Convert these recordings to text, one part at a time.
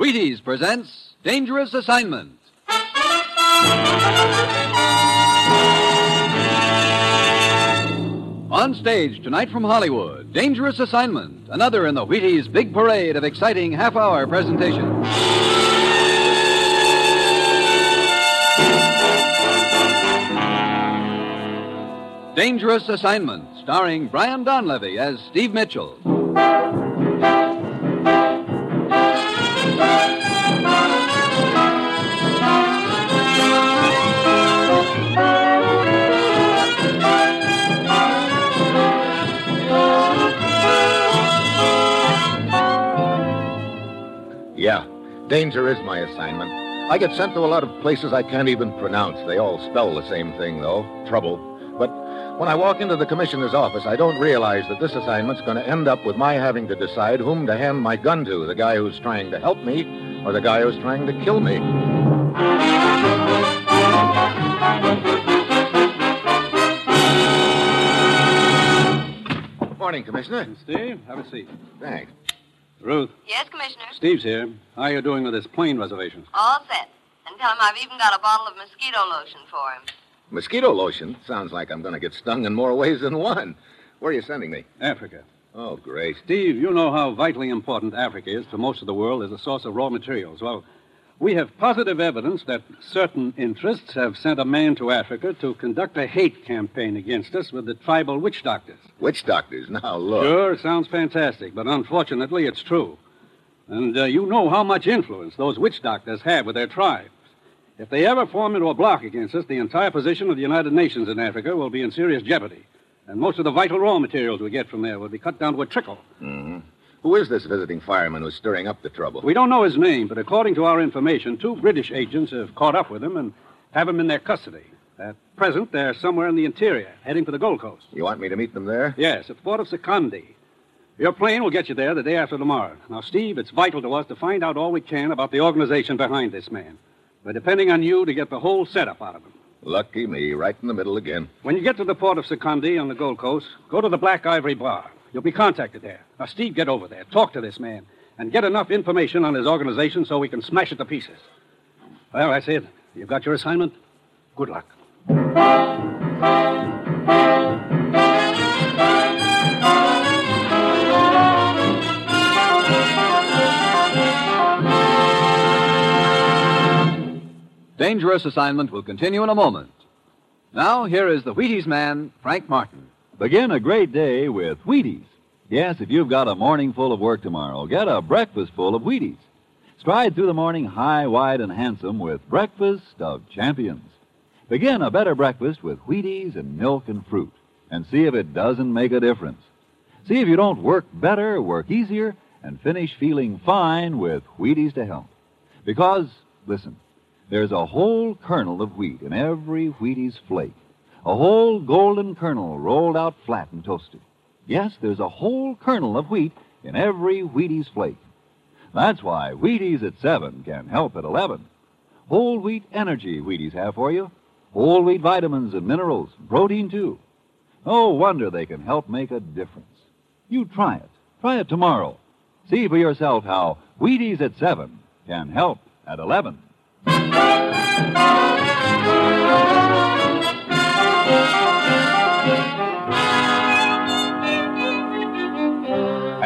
Wheaties presents Dangerous Assignment. On stage tonight from Hollywood, Dangerous Assignment, another in the Wheaties big parade of exciting half hour presentations. Dangerous Assignment, starring Brian Donlevy as Steve Mitchell. Yeah, danger is my assignment. I get sent to a lot of places I can't even pronounce. They all spell the same thing, though trouble. But when I walk into the commissioner's office, I don't realize that this assignment's going to end up with my having to decide whom to hand my gun to the guy who's trying to help me or the guy who's trying to kill me. Morning, Commissioner. Steve, have a seat. Thanks. Ruth, Yes, Commissioner. Steve's here. How are you doing with this plane reservation? All set. And tell him I've even got a bottle of mosquito lotion for him. Mosquito lotion? Sounds like I'm going to get stung in more ways than one. Where are you sending me? Africa. Oh, great. Steve, you know how vitally important Africa is to most of the world as a source of raw materials. Well, we have positive evidence that certain interests have sent a man to Africa to conduct a hate campaign against us with the tribal witch doctors. Witch doctors. Now, look. Sure, sounds fantastic, but unfortunately, it's true. And uh, you know how much influence those witch doctors have with their tribes. If they ever form into a block against us, the entire position of the United Nations in Africa will be in serious jeopardy. And most of the vital raw materials we get from there will be cut down to a trickle. Mm-hmm. Who is this visiting fireman who's stirring up the trouble? We don't know his name, but according to our information, two British agents have caught up with him and have him in their custody. At present, they're somewhere in the interior, heading for the Gold Coast. You want me to meet them there? Yes, at the port of Sekondi. Your plane will get you there the day after tomorrow. Now, Steve, it's vital to us to find out all we can about the organization behind this man. We're depending on you to get the whole setup out of him. Lucky me, right in the middle again. When you get to the port of Sekondi on the Gold Coast, go to the Black Ivory Bar. You'll be contacted there. Now, Steve, get over there. Talk to this man. And get enough information on his organization so we can smash it to pieces. Well, that's it. You've got your assignment. Good luck. Dangerous Assignment will continue in a moment. Now, here is the Wheaties man, Frank Martin. Begin a great day with Wheaties. Yes, if you've got a morning full of work tomorrow, get a breakfast full of Wheaties. Stride through the morning high, wide, and handsome with breakfast of champions. Begin a better breakfast with Wheaties and milk and fruit, and see if it doesn't make a difference. See if you don't work better, work easier, and finish feeling fine with Wheaties to help. Because, listen, there's a whole kernel of wheat in every Wheaties flake. A whole golden kernel rolled out flat and toasted. Yes, there's a whole kernel of wheat in every Wheaties flake. That's why Wheaties at 7 can help at 11. Whole wheat energy Wheaties have for you. Whole wheat vitamins and minerals, protein too. No wonder they can help make a difference. You try it. Try it tomorrow. See for yourself how Wheaties at 7 can help at 11.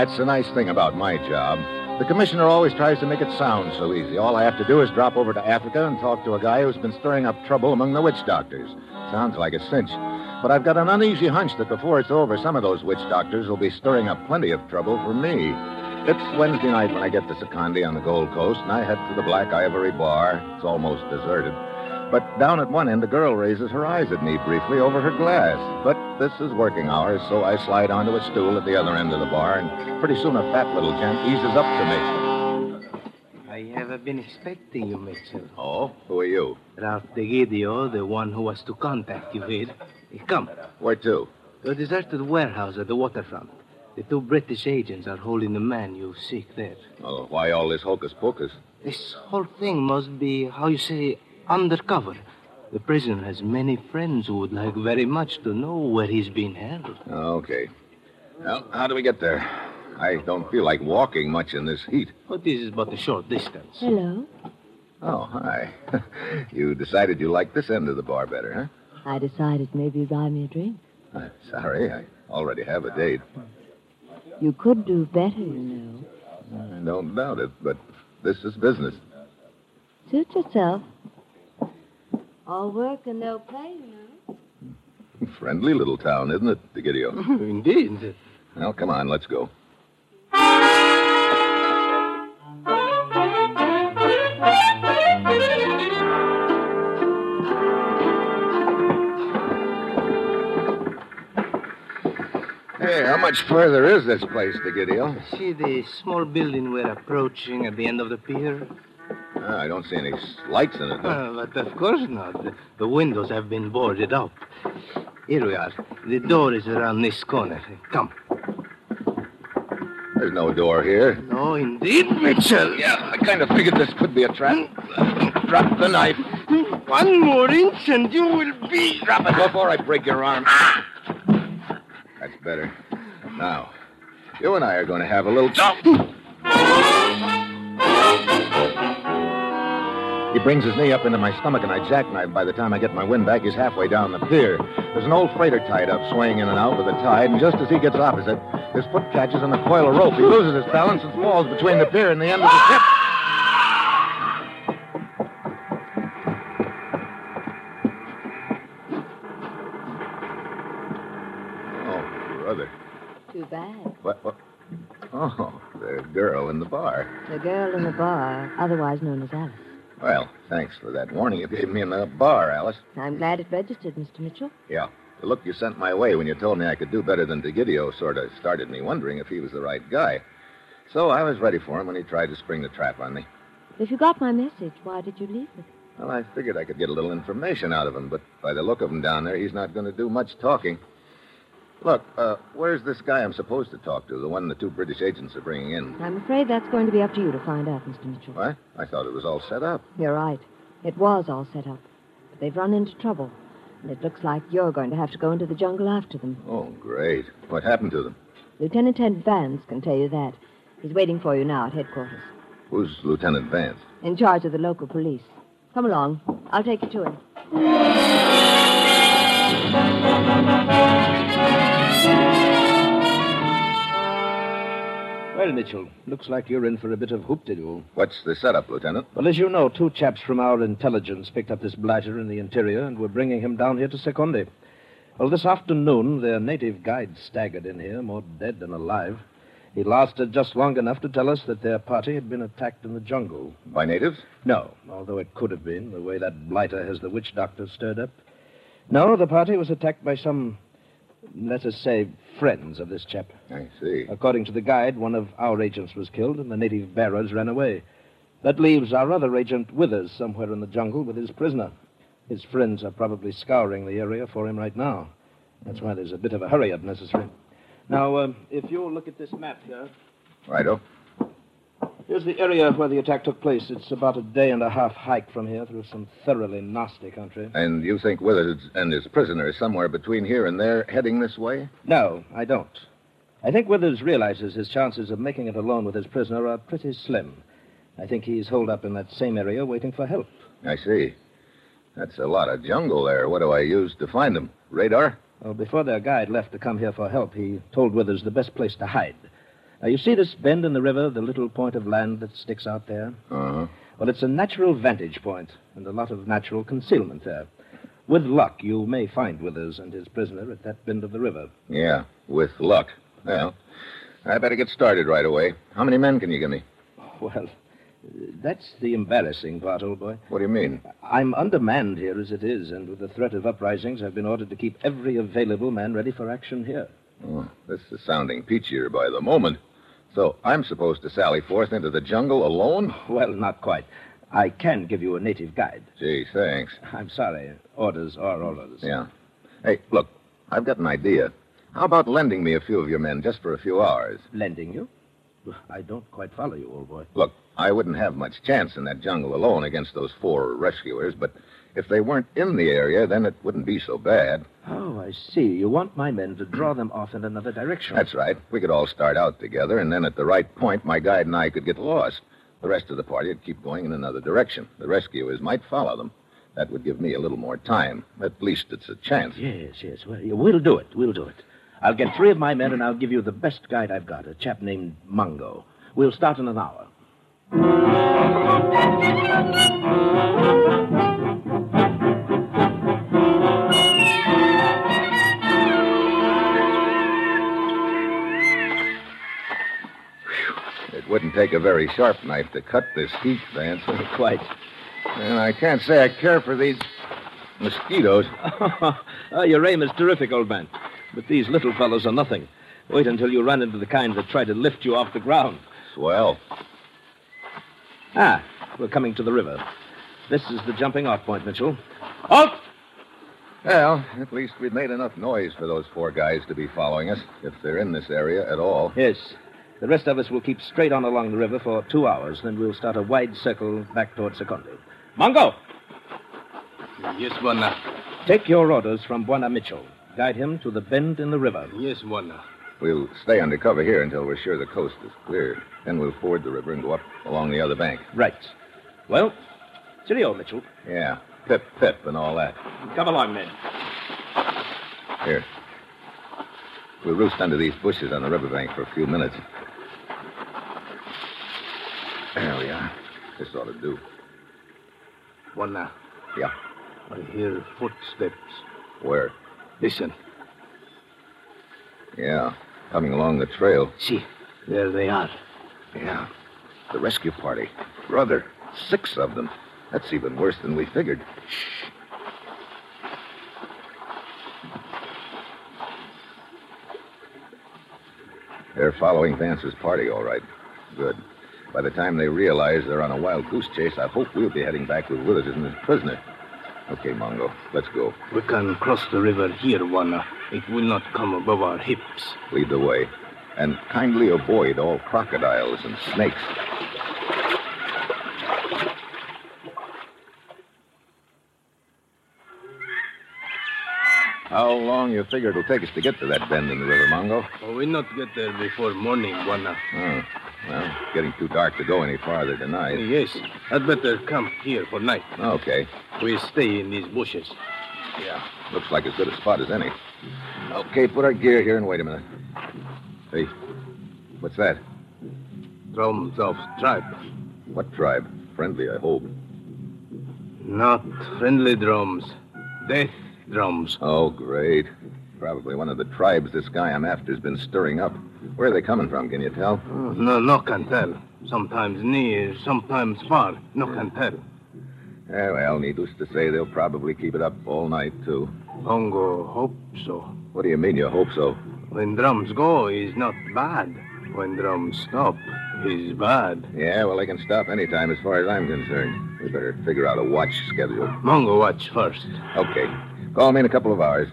That's the nice thing about my job. The commissioner always tries to make it sound so easy. All I have to do is drop over to Africa and talk to a guy who's been stirring up trouble among the witch doctors. Sounds like a cinch. But I've got an uneasy hunch that before it's over, some of those witch doctors will be stirring up plenty of trouble for me. It's Wednesday night when I get to Sekondi on the Gold Coast, and I head for the Black Ivory Bar. It's almost deserted. But down at one end, a girl raises her eyes at me briefly over her glass. But this is working hours, so I slide onto a stool at the other end of the bar, and pretty soon a fat little gent eases up to me. I have been expecting you, Mitchell. Oh, who are you? Ralph DeGidio, the one who was to contact you with. Come, Where to? to a deserted warehouse at the waterfront. The two British agents are holding the man you seek there. Oh, why all this hocus pocus? This whole thing must be, how you say, undercover. The prisoner has many friends who would like very much to know where he's being held. Okay. Well, how do we get there? I don't feel like walking much in this heat. But this is but a short distance. Hello. Oh, hi. you decided you liked this end of the bar better, huh? I decided maybe you'd buy me a drink. huh? Uh, sorry, I already have a date. You could do better, you know. I don't doubt it, but this is business. Suit yourself. All work and no play, you know. Friendly little town, isn't it, Digidio? Indeed. well, come on, let's go. How much further is this place, Digidio? See the small building we're approaching at the end of the pier? Ah, I don't see any lights in it. though. Uh, but of course not. The, the windows have been boarded up. Here we are. The door is around this corner. Come. There's no door here. No, indeed, Mitchell. Yeah, I kind of figured this could be a trap. Drop the knife. One more inch and you will be. Drop it before I break your arm. That's better. Now, you and I are going to have a little talk. He brings his knee up into my stomach, and I jackknife. By the time I get my wind back, he's halfway down the pier. There's an old freighter tied up, swaying in and out with the tide, and just as he gets opposite, his foot catches on the coil of rope. He loses his balance and falls between the pier and the end of the ship. What? what? Oh, the girl in the bar. The girl in the bar, otherwise known as Alice. Well, thanks for that warning you gave me in the bar, Alice. I'm glad it registered, Mr. Mitchell. Yeah. The look you sent my way when you told me I could do better than DeGidio sort of started me wondering if he was the right guy. So I was ready for him when he tried to spring the trap on me. If you got my message, why did you leave it? Well, I figured I could get a little information out of him, but by the look of him down there, he's not going to do much talking. Look, uh, where's this guy I'm supposed to talk to, the one the two British agents are bringing in? I'm afraid that's going to be up to you to find out, Mr. Mitchell. What? I thought it was all set up. You're right. It was all set up. But they've run into trouble. And it looks like you're going to have to go into the jungle after them. Oh, great. What happened to them? Lieutenant Ted Vance can tell you that. He's waiting for you now at headquarters. Who's Lieutenant Vance? In charge of the local police. Come along. I'll take you to him. Well, Mitchell, looks like you're in for a bit of hoop-de-doo. What's the setup, Lieutenant? Well, as you know, two chaps from our intelligence picked up this blighter in the interior and were bringing him down here to Sekondi. Well, this afternoon, their native guide staggered in here, more dead than alive. He lasted just long enough to tell us that their party had been attacked in the jungle. By natives? No, although it could have been, the way that blighter has the witch doctor stirred up. No, the party was attacked by some, let us say, friends of this chap. I see. According to the guide, one of our agents was killed and the native bearers ran away. That leaves our other agent Withers somewhere in the jungle with his prisoner. His friends are probably scouring the area for him right now. That's why there's a bit of a hurry up necessary. Now, uh, if you'll look at this map here, Righto. Here's the area where the attack took place. It's about a day and a half hike from here through some thoroughly nasty country. And you think Withers and his prisoner is somewhere between here and there, heading this way? No, I don't. I think Withers realizes his chances of making it alone with his prisoner are pretty slim. I think he's holed up in that same area waiting for help. I see. That's a lot of jungle there. What do I use to find him? Radar? Well, before their guide left to come here for help, he told Withers the best place to hide. Now, you see this bend in the river, the little point of land that sticks out there? Uh huh. Well, it's a natural vantage point and a lot of natural concealment there. With luck, you may find Withers and his prisoner at that bend of the river. Yeah, with luck. Well, I better get started right away. How many men can you give me? Well, that's the embarrassing part, old boy. What do you mean? I'm undermanned here as it is, and with the threat of uprisings, I've been ordered to keep every available man ready for action here. Oh, this is sounding peachier by the moment. So I'm supposed to sally forth into the jungle alone? Well, not quite. I can give you a native guide. Gee, thanks. I'm sorry. Orders are orders. Yeah. Hey, look, I've got an idea. How about lending me a few of your men just for a few hours? Lending you? I don't quite follow you, old boy. Look, I wouldn't have much chance in that jungle alone against those four rescuers, but if they weren't in the area, then it wouldn't be so bad. Oh, I see. You want my men to draw them off in another direction. That's right. We could all start out together, and then at the right point, my guide and I could get lost. The rest of the party would keep going in another direction. The rescuers might follow them. That would give me a little more time. At least it's a chance. Yes, yes. Well, we'll do it. We'll do it. I'll get three of my men, and I'll give you the best guide I've got, a chap named Mungo. We'll start in an hour. Wouldn't take a very sharp knife to cut this heat, Vance. Quite. And I can't say I care for these mosquitoes. oh, your aim is terrific, old man. But these little fellows are nothing. Wait until you run into the kind that try to lift you off the ground. Swell. Ah, we're coming to the river. This is the jumping off point, Mitchell. Halt! Well, at least we've made enough noise for those four guys to be following us, if they're in this area at all. Yes. The rest of us will keep straight on along the river for two hours, then we'll start a wide circle back toward Sekondi. Mongo! Yes, Bwana. Take your orders from Bwana Mitchell. Guide him to the bend in the river. Yes, Bwana. We'll stay under cover here until we're sure the coast is clear. Then we'll ford the river and go up along the other bank. Right. Well, cheerio, Mitchell. Yeah, pip pip and all that. Come along, men. Here. We'll roost under these bushes on the riverbank for a few minutes. There we are. This ought to do. One now. Yeah. I hear footsteps. Where? Listen. Yeah, coming along the trail. See, there they are. Yeah. The rescue party. Brother, six of them. That's even worse than we figured. Shh. They're following Vance's party, all right. Good. By the time they realize they're on a wild goose chase, I hope we'll be heading back with Withers as his prisoner. Okay, Mongo, let's go. We can cross the river here, Bwana. It will not come above our hips. Lead the way. And kindly avoid all crocodiles and snakes. How long you figure it'll take us to get to that bend in the river, Mongo? Oh, we not get there before morning. Oh, hmm. well, it's getting too dark to go any farther tonight. Oh, yes, I'd better camp here for night. Okay. We stay in these bushes. Yeah, looks like as good a spot as any. Mm. Okay, put our gear here and wait a minute. Hey, what's that? Drums of tribe. What tribe? Friendly, I hope. Not friendly drums. Death drums. Oh, great. Probably one of the tribes this guy I'm after's been stirring up. Where are they coming from, can you tell? Oh, no, no can tell. Sometimes near, sometimes far. No can tell. Yeah, well, needless to say, they'll probably keep it up all night, too. Pongo hope so. What do you mean you hope so? When drums go, is not bad. When drums stop, is bad. Yeah, well, they can stop any time as far as I'm concerned. We better figure out a watch schedule. Mongo watch first. Okay. Call me in a couple of hours.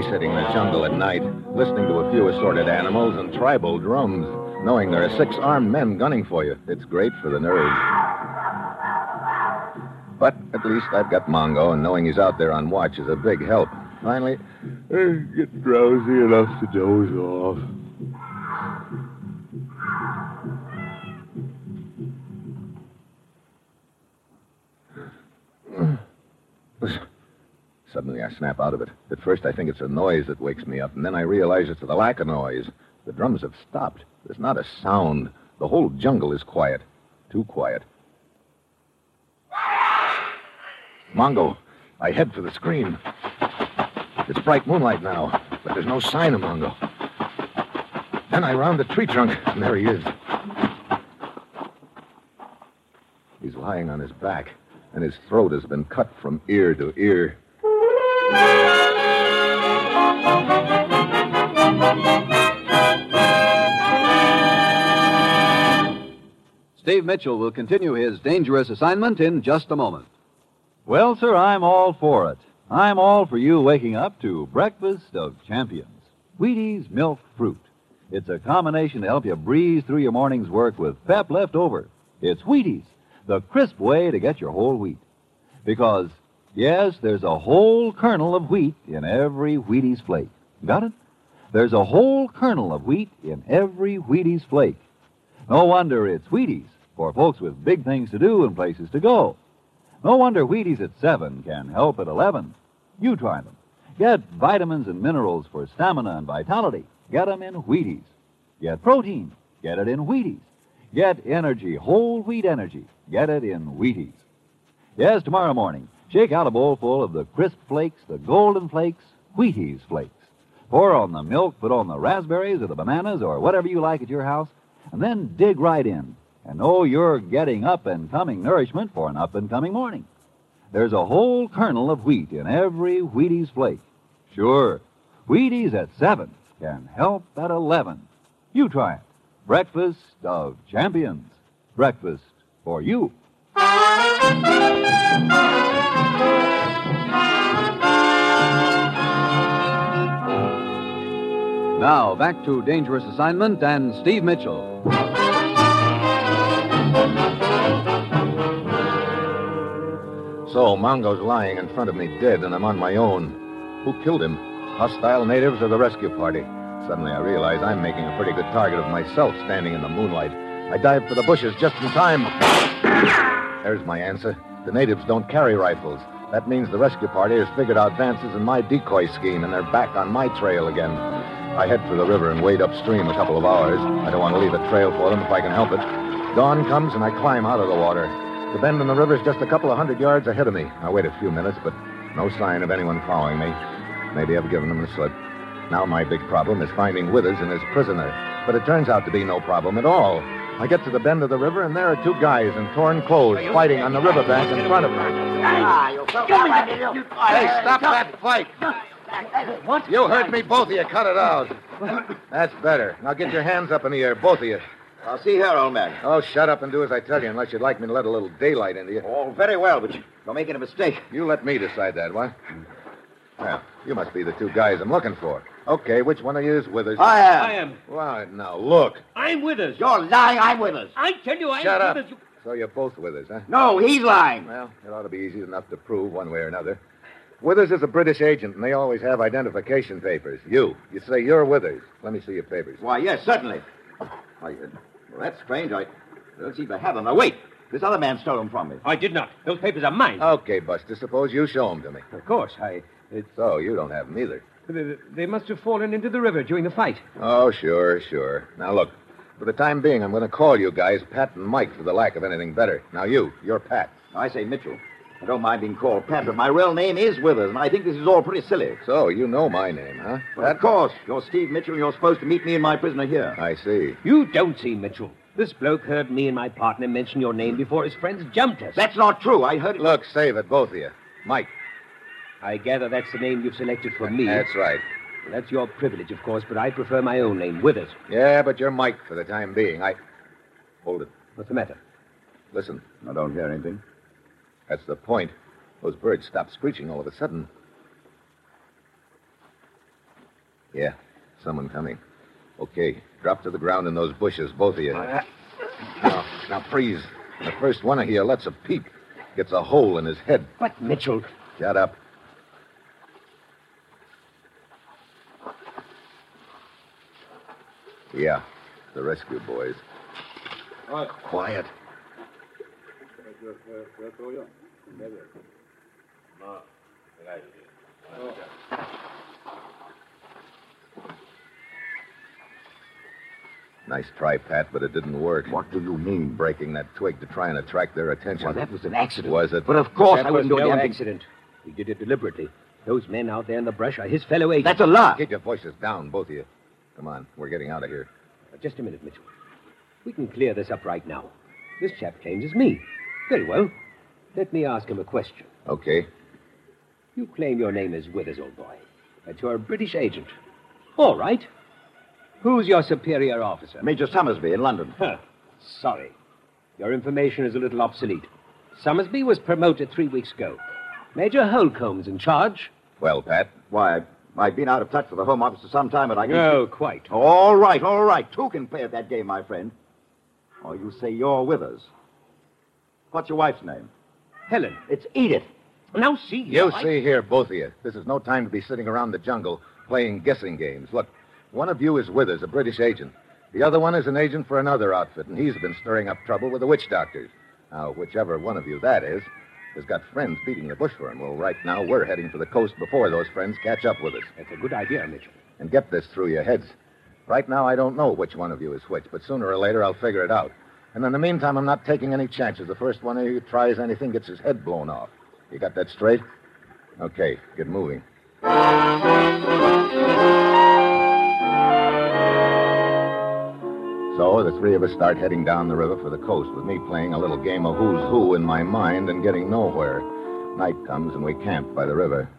Sitting in the jungle at night, listening to a few assorted animals and tribal drums, knowing there are six armed men gunning for you. It's great for the nerves. But at least I've got Mongo, and knowing he's out there on watch is a big help. Finally, I get drowsy enough to doze off. Suddenly, I snap out of it. At first, I think it's a noise that wakes me up, and then I realize it's the lack of noise. The drums have stopped. There's not a sound. The whole jungle is quiet. Too quiet. Mongo, I head for the scream. It's bright moonlight now, but there's no sign of Mongo. Then I round the tree trunk, and there he is. He's lying on his back, and his throat has been cut from ear to ear. Steve Mitchell will continue his dangerous assignment in just a moment. Well, sir, I'm all for it. I'm all for you waking up to breakfast of champions. Wheaties milk fruit. It's a combination to help you breeze through your morning's work with pep left over. It's Wheaties, the crisp way to get your whole wheat. Because, yes, there's a whole kernel of wheat in every Wheaties flake. Got it? There's a whole kernel of wheat in every Wheaties flake. No wonder it's Wheaties for folks with big things to do and places to go. No wonder Wheaties at 7 can help at 11. You try them. Get vitamins and minerals for stamina and vitality. Get 'em in Wheaties. Get protein. Get it in Wheaties. Get energy, whole wheat energy. Get it in Wheaties. Yes, tomorrow morning, shake out a bowl full of the crisp flakes, the golden flakes, Wheaties flakes. Pour on the milk, put on the raspberries or the bananas or whatever you like at your house, and then dig right in and know you're getting up and coming nourishment for an up and coming morning. There's a whole kernel of wheat in every Wheaties flake. Sure, Wheaties at 7 can help at 11. You try it. Breakfast of champions. Breakfast for you. Now, back to Dangerous Assignment and Steve Mitchell. So, Mongo's lying in front of me dead, and I'm on my own. Who killed him? Hostile natives or the rescue party? Suddenly I realize I'm making a pretty good target of myself standing in the moonlight. I dive for the bushes just in time. There's my answer. The natives don't carry rifles. That means the rescue party has figured out Vance's and my decoy scheme, and they're back on my trail again. I head for the river and wade upstream a couple of hours. I don't want to leave a trail for them if I can help it. Dawn comes and I climb out of the water. The bend in the river is just a couple of hundred yards ahead of me. I wait a few minutes, but no sign of anyone following me. Maybe I've given them the slip. Now my big problem is finding Withers and his prisoner. But it turns out to be no problem at all. I get to the bend of the river, and there are two guys in torn clothes fighting on the riverbank in front of me. Hey, stop that fight! What? You heard me, both of you. Cut it out. That's better. Now get your hands up in the air, both of you. I'll see here, old man. Oh, shut up and do as I tell you, unless you'd like me to let a little daylight into you. Oh, very well, but you're making a mistake. You let me decide that, what? Well, you must be the two guys I'm looking for. Okay, which one of you is Withers? I am. I am. Well, now, look. I'm Withers. You're lying. I'm Withers. I tell you, I'm Shut up. Withers. You... So you're both Withers, huh? No, he's lying. Well, it ought to be easy enough to prove one way or another. Withers is a British agent, and they always have identification papers. You. You say you're Withers. Let me see your papers. Why, yes, certainly. Why, uh, well, that's strange. I don't seem to have them. Now, wait. This other man stole them from me. I did not. Those papers are mine. Okay, Buster, suppose you show them to me. of course, I. It's, So you don't have them either. They, they must have fallen into the river during the fight. Oh, sure, sure. Now, look. For the time being, I'm going to call you guys Pat and Mike for the lack of anything better. Now, you. You're Pat. I say Mitchell. I don't mind being called Pat, but my real name is Withers, and I think this is all pretty silly. So, you know my name, huh? Well, of course. You're Steve Mitchell, and you're supposed to meet me and my prisoner here. I see. You don't see Mitchell. This bloke heard me and my partner mention your name before his friends jumped us. That's not true. I heard it. Look, save it, both of you. Mike. I gather that's the name you've selected for me. That's right. Well, That's your privilege, of course, but I prefer my own name, Withers. Yeah, but you're Mike for the time being. I. Hold it. What's the matter? Listen. I don't hear anything. That's the point. Those birds stopped screeching all of a sudden. Yeah, someone coming. Okay, drop to the ground in those bushes, both of you. Uh, now, now freeze. The first one of you lets a peep, gets a hole in his head. But, Mitchell. Shut up. Yeah, the rescue boys. Quiet. Nice try, Pat, but it didn't work. What do you mean? Breaking that twig to try and attract their attention. Well, that was an accident. Was it? But of course that I was wouldn't do no anything. accident. He did it deliberately. Those men out there in the brush are his fellow agents. That's a lie. Keep your voices down, both of you. Come on, we're getting out of here. Uh, Just a minute, Mitchell. We can clear this up right now. This chap claims it's me. Very well. Let me ask him a question. Okay. You claim your name is Withers, old boy. That you're a British agent. All right. Who's your superior officer? Major Summersby in London. Huh. Sorry. Your information is a little obsolete. Summersby was promoted three weeks ago. Major Holcomb's in charge. Well, Pat, Why, I've been out of touch with the Home Office for some time, and I. No, oh, quite. All right, all right. Two can play at that game, my friend. Or you say you're Withers. What's your wife's name? Helen. It's Edith. Now, see. you I- see here, both of you. This is no time to be sitting around the jungle playing guessing games. Look, one of you is Withers, a British agent. The other one is an agent for another outfit, and he's been stirring up trouble with the witch doctors. Now, whichever one of you that is, has got friends beating the bush for him. Well, right now, we're heading for the coast before those friends catch up with us. That's a good idea, Mitchell. And get this through your heads. Right now, I don't know which one of you is which, but sooner or later, I'll figure it out. And in the meantime, I'm not taking any chances. The first one of you tries anything gets his head blown off. You got that straight? Okay, get moving. So the three of us start heading down the river for the coast with me playing a little game of who's who in my mind and getting nowhere. Night comes and we camp by the river.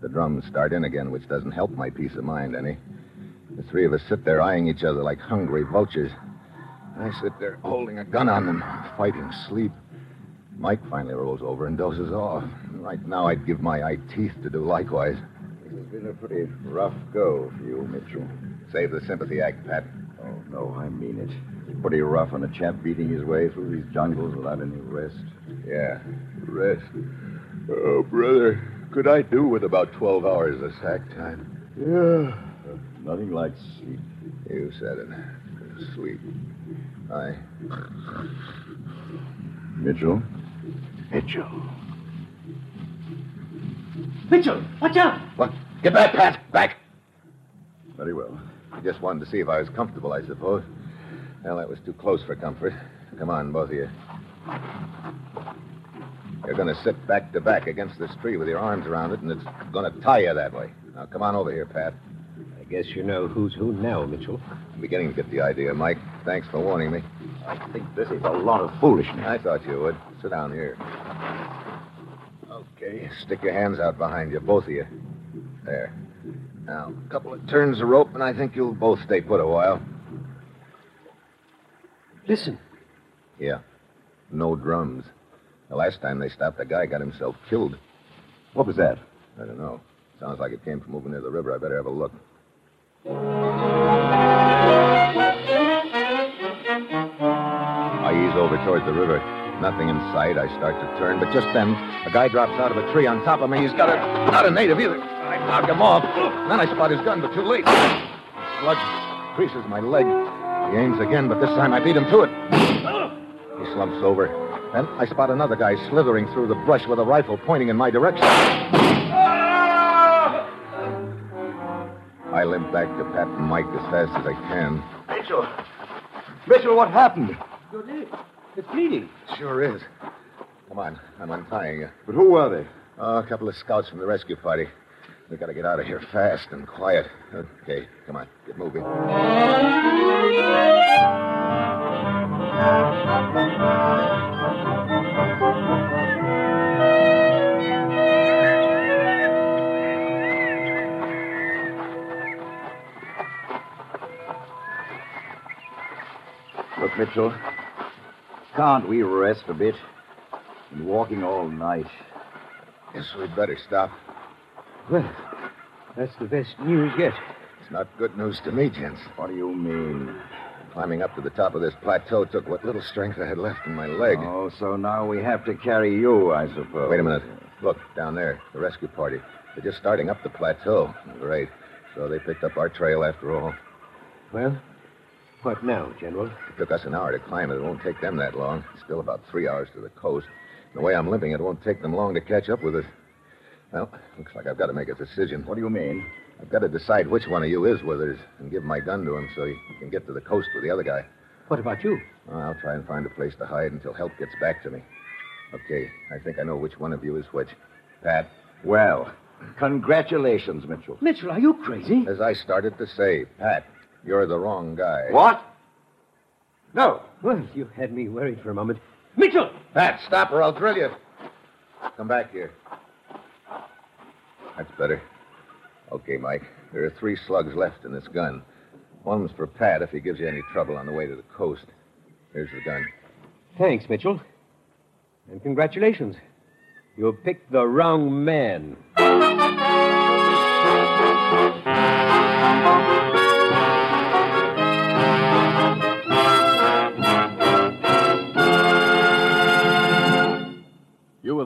The drums start in again, which doesn't help my peace of mind any. The three of us sit there eyeing each other like hungry vultures. I sit there holding a gun on them, fighting sleep. Mike finally rolls over and dozes off. Right now, I'd give my eye teeth to do likewise. This has been a pretty rough go for you, Mitchell. Save the sympathy act, Pat. Oh, no, I mean it. It's pretty rough on a chap beating his way through these jungles without any rest. Yeah, rest. Oh, brother, could I do with about 12 hours of sack time? Yeah. Nothing like sleep. You said it. Sweet. I. Mitchell? Mitchell. Mitchell, watch out! What? Get back, Pat! Back! Very well. Just wanted to see if I was comfortable, I suppose. Well, that was too close for comfort. Come on, both of you. You're going to sit back to back against this tree with your arms around it, and it's going to tie you that way. Now, come on over here, Pat. I guess you know who's who now, Mitchell. I'm beginning to get the idea, Mike. Thanks for warning me. I think this is a lot of foolishness. I thought you would. Sit down here. Okay, stick your hands out behind you, both of you. There. Now, a couple of turns of rope, and I think you'll both stay put a while. Listen. Yeah. No drums. The last time they stopped, the guy got himself killed. What was that? I don't know. Sounds like it came from over near the river. I better have a look. I ease over toward the river. Nothing in sight. I start to turn, but just then, a guy drops out of a tree on top of me. He's got a. not a native either. I knock him off. Then I spot his gun, but too late. Blood creases my leg. He aims again, but this time I beat him to it. He slumps over. Then I spot another guy slithering through the brush with a rifle pointing in my direction. I limp back to Pat and Mike as fast as I can. Mitchell! Mitchell, what happened? Your leg. It's bleeding. Sure is. Come on, I'm untying you. But who were they? Oh, a couple of scouts from the rescue party. We gotta get out of here fast and quiet. Okay, come on, get moving. Look, Mitchell. Can't we rest a bit? Been walking all night. Guess we'd better stop. Well, that's the best news yet. It's not good news to me, gents. What do you mean? Climbing up to the top of this plateau took what little strength I had left in my leg. Oh, so now we have to carry you, I suppose. Wait a minute. Look, down there, the rescue party. They're just starting up the plateau. Great. So they picked up our trail after all. Well, what now, General? It took us an hour to climb it. It won't take them that long. It's still about three hours to the coast. The way I'm limping, it won't take them long to catch up with us. Well, looks like I've got to make a decision. What do you mean? I've got to decide which one of you is Withers and give my gun to him so he can get to the coast with the other guy. What about you? Well, I'll try and find a place to hide until help gets back to me. Okay, I think I know which one of you is which. Pat, Well, congratulations, Mitchell. Mitchell, are you crazy? as I started to say, Pat, you're the wrong guy. What? No. Well, you had me worried for a moment. Mitchell! Pat, stop or I'll drill you. Come back here. That's better. Okay, Mike. There are three slugs left in this gun. One's for Pat if he gives you any trouble on the way to the coast. Here's the gun. Thanks, Mitchell. And congratulations. You picked the wrong man.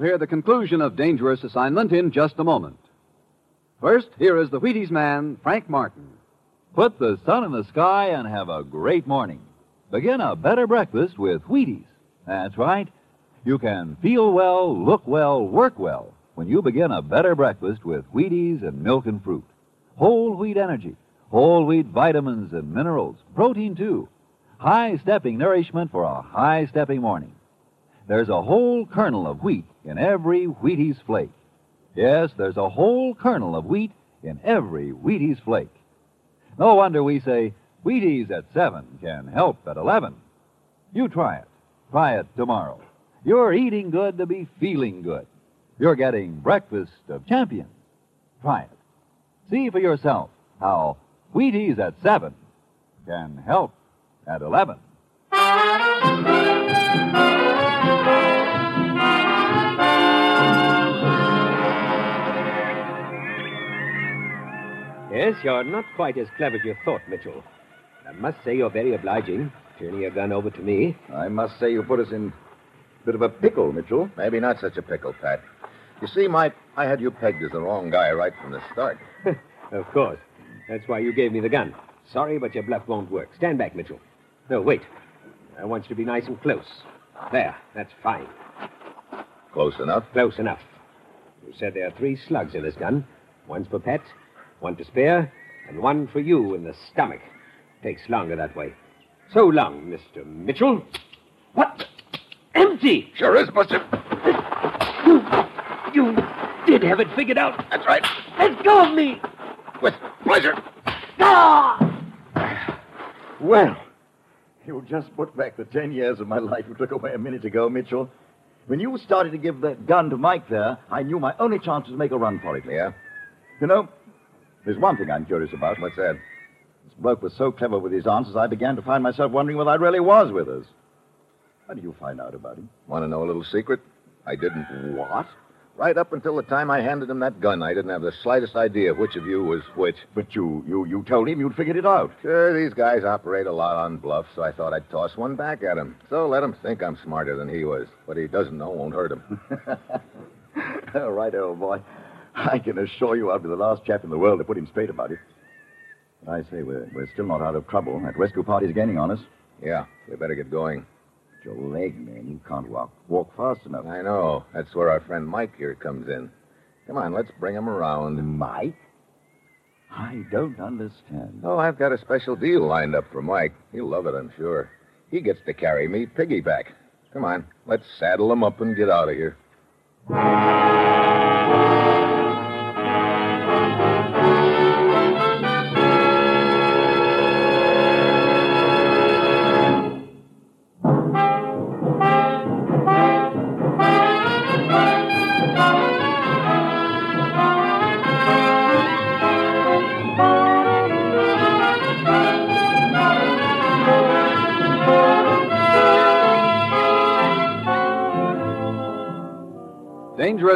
Will hear the conclusion of Dangerous Assignment in just a moment. First, here is the Wheaties man, Frank Martin. Put the sun in the sky and have a great morning. Begin a better breakfast with Wheaties. That's right. You can feel well, look well, work well when you begin a better breakfast with Wheaties and milk and fruit. Whole wheat energy, whole wheat vitamins and minerals, protein too. High stepping nourishment for a high stepping morning. There's a whole kernel of wheat in every Wheaties flake. Yes, there's a whole kernel of wheat in every Wheaties flake. No wonder we say Wheaties at 7 can help at 11. You try it. Try it tomorrow. You're eating good to be feeling good. You're getting breakfast of champions. Try it. See for yourself how Wheaties at 7 can help at 11. Yes, you're not quite as clever as you thought, Mitchell. I must say you're very obliging, turning your gun over to me. I must say you put us in a bit of a pickle, Mitchell. Maybe not such a pickle, Pat. You see, Mike, I had you pegged as the wrong guy right from the start. of course. That's why you gave me the gun. Sorry, but your bluff won't work. Stand back, Mitchell. No, wait. I want you to be nice and close. There, that's fine. Close enough? Close enough. You said there are three slugs in this gun. One's for Pet, one to spare, and one for you in the stomach. Takes longer that way. So long, Mr. Mitchell. What? Empty! Sure is, Buster. You, you did have it figured out. That's right. Let go of me! With pleasure. Ah! Well, you just put back the ten years of my life you took away a minute ago, Mitchell. When you started to give that gun to Mike there, I knew my only chance was to make a run for it. Yeah? You know, there's one thing I'm curious about. What's that? This bloke was so clever with his answers, I began to find myself wondering whether I really was Withers. How did you find out about him? Want to know a little secret? I didn't. What? Right up until the time I handed him that gun, I didn't have the slightest idea which of you was which. But you, you, you told him you'd figured it out. Sure, these guys operate a lot on bluff, so I thought I'd toss one back at him. So let him think I'm smarter than he was. What he doesn't know won't hurt him. All right, old boy. I can assure you I'll be the last chap in the world to put him straight about it. I say, we're, we're still not out of trouble. That rescue party's gaining on us. yeah, we better get going. But Your leg, man. You can't walk, walk fast enough. I know. That's where our friend Mike here comes in. Come on, let's bring him around. Mike? I don't understand. Oh, I've got a special deal lined up for Mike. He'll love it, I'm sure. He gets to carry me piggyback. Come on, let's saddle him up and get out of here.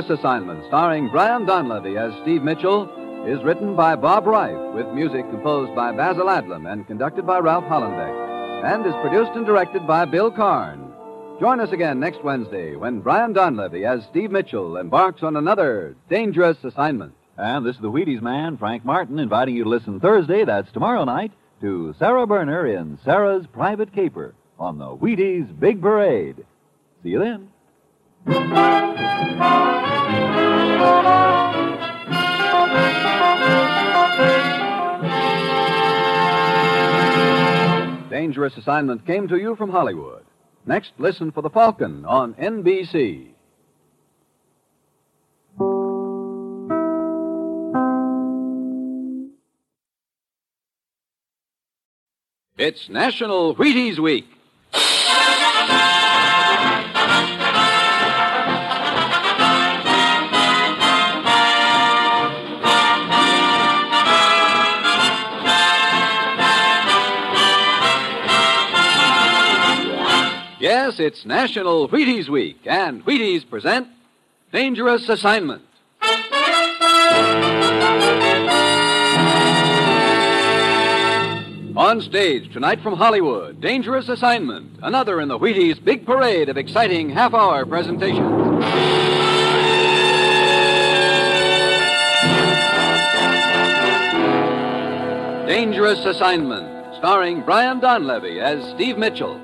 Dangerous Assignment, starring Brian Donlevy as Steve Mitchell, is written by Bob Ryf, with music composed by Basil Adlam and conducted by Ralph Hollenbeck, and is produced and directed by Bill Karn. Join us again next Wednesday when Brian Donlevy as Steve Mitchell embarks on another Dangerous Assignment. And this is the Wheaties man, Frank Martin, inviting you to listen Thursday, that's tomorrow night, to Sara Berner in Sara's Private Caper on the Wheaties Big Parade. See you then. Dangerous Assignment came to you from Hollywood. Next, listen for The Falcon on NBC. It's National Wheaties Week. Yes, it's National Wheaties Week, and Wheaties present Dangerous Assignment. On stage tonight from Hollywood, Dangerous Assignment, another in the Wheaties' big parade of exciting half hour presentations. Dangerous Assignment, starring Brian Donlevy as Steve Mitchell.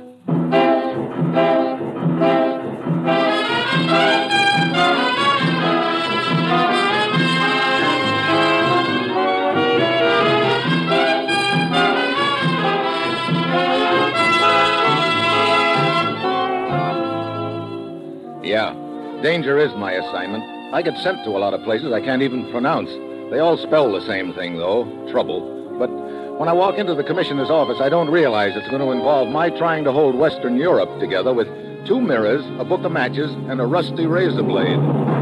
Danger is my assignment. I get sent to a lot of places I can't even pronounce. They all spell the same thing, though trouble. But when I walk into the commissioner's office, I don't realize it's going to involve my trying to hold Western Europe together with two mirrors, a book of matches, and a rusty razor blade.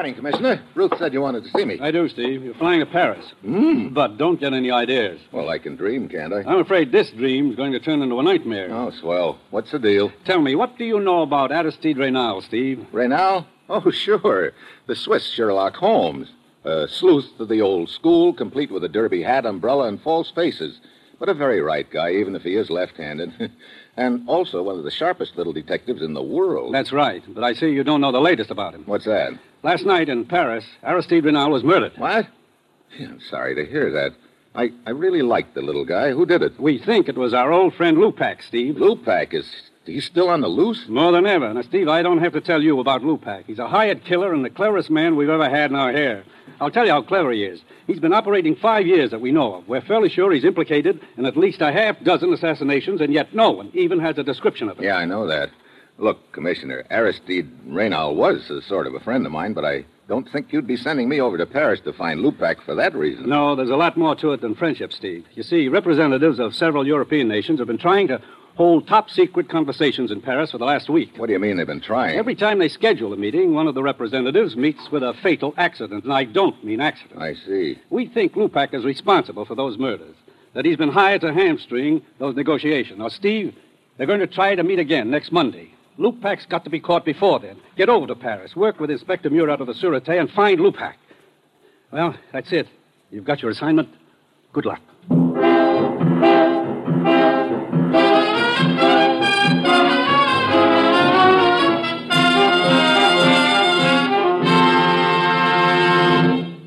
Morning, Commissioner. Ruth said you wanted to see me. I do, Steve. You're flying to Paris. Mm. But don't get any ideas. Well, I can dream, can't I? I'm afraid this dream's going to turn into a nightmare. Oh, swell. What's the deal? Tell me, what do you know about Aristide Reynal, Steve? Reynal? Oh, sure. The Swiss Sherlock Holmes. A sleuth of the old school, complete with a derby hat, umbrella, and false faces. But a very right guy, even if he is left handed. and also one of the sharpest little detectives in the world. That's right. But I see you don't know the latest about him. What's that? Last night in Paris, Aristide Reynal was murdered. What? Yeah, I'm sorry to hear that. I, I really liked the little guy. Who did it? We think it was our old friend Lupac, Steve. Lupac is he's still on the loose? More than ever. Now, Steve, I don't have to tell you about Lupac. He's a hired killer and the cleverest man we've ever had in our hair. I'll tell you how clever he is. He's been operating five years that we know of. We're fairly sure he's implicated in at least a half dozen assassinations, and yet no one even has a description of him. Yeah, I know that. Look, Commissioner, Aristide Reynal was a sort of a friend of mine, but I don't think you'd be sending me over to Paris to find Lupac for that reason. No, there's a lot more to it than friendship, Steve. You see, representatives of several European nations have been trying to hold top secret conversations in Paris for the last week. What do you mean they've been trying? Every time they schedule a meeting, one of the representatives meets with a fatal accident, and I don't mean accident. I see. We think Lupac is responsible for those murders, that he's been hired to hamstring those negotiations. Now, Steve, they're going to try to meet again next Monday. Lupac's got to be caught before then. Get over to Paris, work with Inspector Murat of the Sûreté, and find Lupac. Well, that's it. You've got your assignment. Good luck.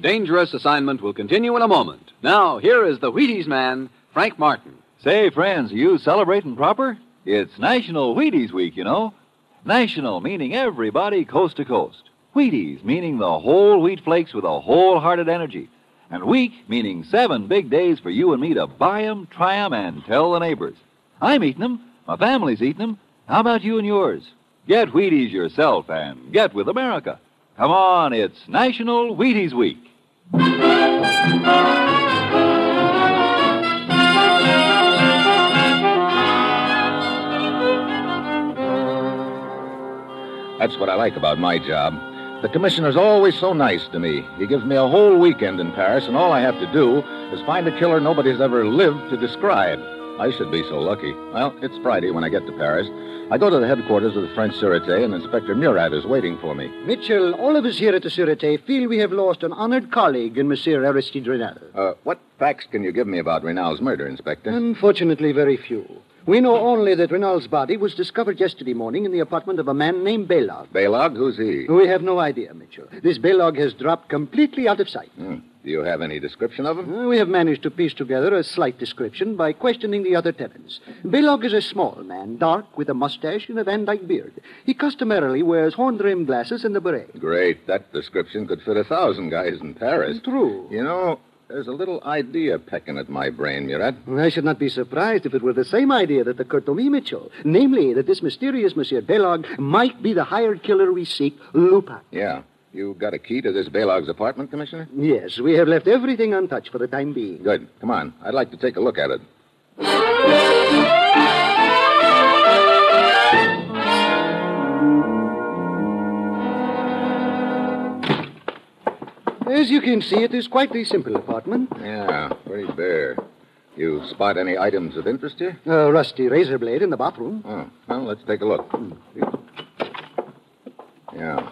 Dangerous Assignment will continue in a moment. Now, here is the Wheaties man, Frank Martin. Say, friends, are you celebrating proper? It's National Wheaties Week, you know. National meaning everybody coast to coast. Wheaties meaning the whole wheat flakes with a wholehearted energy. And week meaning seven big days for you and me to buy 'em, try 'em, and tell the neighbors. I'm eating 'em. My family's eating 'em. How about you and yours? Get Wheaties yourself and get with America. Come on, it's National Wheaties Week. That's what I like about my job. The commissioner's always so nice to me. He gives me a whole weekend in Paris, and all I have to do is find a killer nobody's ever lived to describe. I should be so lucky. Well, it's Friday when I get to Paris. I go to the headquarters of the French Sûreté, and Inspector Murat is waiting for me. Mitchell, all of us here at the Sûreté feel we have lost an honored colleague in Monsieur Aristide Reynal. Uh, what facts can you give me about Reynal's murder, Inspector? Unfortunately, very few. We know only that Reynal's body was discovered yesterday morning in the apartment of a man named Baylog. Baylog? Who's he? We have no idea, Mitchell. This Baylog has dropped completely out of sight. Hmm. Do you have any description of him? Uh, We have managed to piece together a slight description by questioning the other tenants. Baylog is a small man, dark, with a mustache and a Van Dyke beard. He customarily wears horn-rimmed glasses and a beret. Great. That description could fit a thousand guys in Paris. True. You know, there's a little idea pecking at my brain, Murat. Mm, I should not be surprised if it were the same idea that occurred to me, Mitchell. Namely, that this mysterious Monsieur Baylog might be the hired killer we seek, Lupac. Yeah. You got a key to this Baylog's apartment, Commissioner? Yes, we have left everything untouched for the time being. Good. Come on. I'd like to take a look at it. As you can see, it is quite a simple apartment. Yeah, pretty bare. You spot any items of interest here? A rusty razor blade in the bathroom. Oh, well, let's take a look. Hmm. Yeah.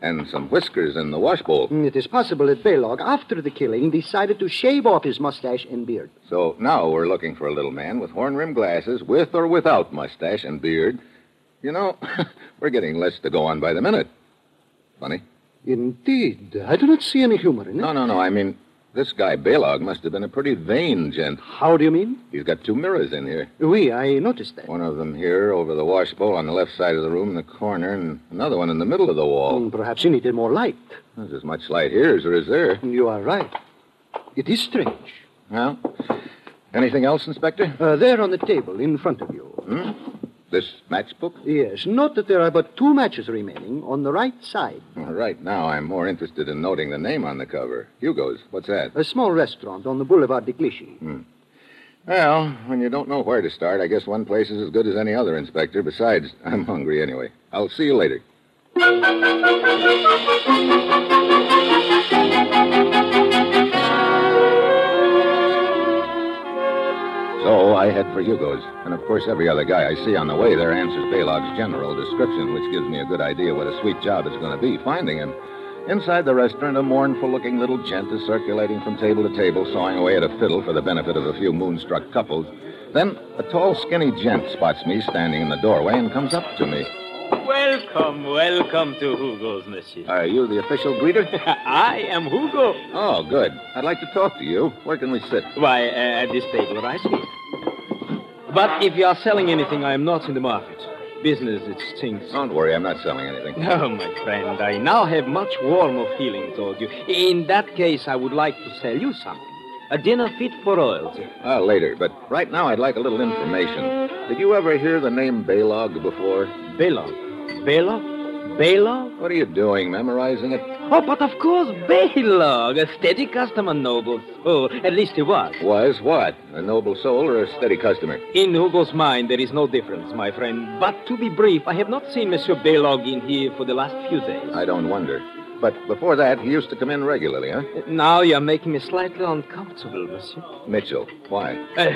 And some whiskers in the wash bowl. Hmm, it is possible that Baylog, after the killing, decided to shave off his mustache and beard. So now we're looking for a little man with horn rimmed glasses, with or without mustache and beard. You know, we're getting less to go on by the minute. Funny? Indeed. I do not see any humor in it. No, no, no. I mean, this guy Baylog must have been a pretty vain gent. How do you mean? He's got two mirrors in here. Oui, I noticed that. One of them here over the wash bowl on the left side of the room in the corner, and another one in the middle of the wall. Hmm, perhaps he needed more light. There's as much light here as there is there. You are right. It is strange. Well, anything else, Inspector? Uh, there on the table in front of you. Hmm? This matchbook? Yes. Note that there are but two matches remaining on the right side. Well, right now, I'm more interested in noting the name on the cover. Hugo's. What's that? A small restaurant on the Boulevard de Clichy. Hmm. Well, when you don't know where to start, I guess one place is as good as any other, Inspector. Besides, I'm hungry anyway. I'll see you later. So I head for Hugo's. And of course, every other guy I see on the way there answers Baylog's general description, which gives me a good idea what a sweet job it's going to be finding him. Inside the restaurant, a mournful looking little gent is circulating from table to table, sawing away at a fiddle for the benefit of a few moonstruck couples. Then a tall, skinny gent spots me standing in the doorway and comes up to me. Welcome, welcome to Hugo's, monsieur. Are you the official greeter? I am Hugo. Oh, good. I'd like to talk to you. Where can we sit? Why, uh, at this table right here. But if you are selling anything, I am not in the market. Business, it stinks. Don't worry, I'm not selling anything. No, my friend, I now have much warmer feeling toward you. In that case, I would like to sell you something. A dinner fit for royalty. Ah, later. But right now, I'd like a little information. Did you ever hear the name Baylog before? Baylog? Baylog? Baylog? What are you doing, memorizing it? Oh, but of course, Baylog. A steady customer, noble soul. At least he was. Was what? A noble soul or a steady customer? In Hugo's mind, there is no difference, my friend. But to be brief, I have not seen Monsieur Baylog in here for the last few days. I don't wonder. But before that, he used to come in regularly, huh? Now you're making me slightly uncomfortable, monsieur. Mitchell. Why? Uh,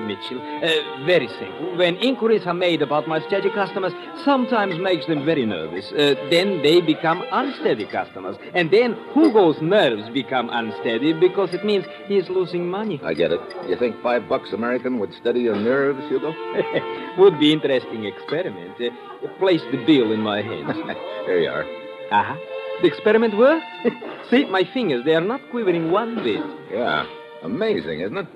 Mitchell, uh, very simple. When inquiries are made about my steady customers, sometimes makes them very nervous. Uh, then they become unsteady customers. And then Hugo's nerves become unsteady because it means he is losing money. I get it. You think five bucks American would steady your nerves, Hugo? Would be interesting experiment. Uh, place the bill in my hands. Here you are. Uh-huh. The experiment worked? See, my fingers, they are not quivering one bit. Yeah. Amazing, isn't it?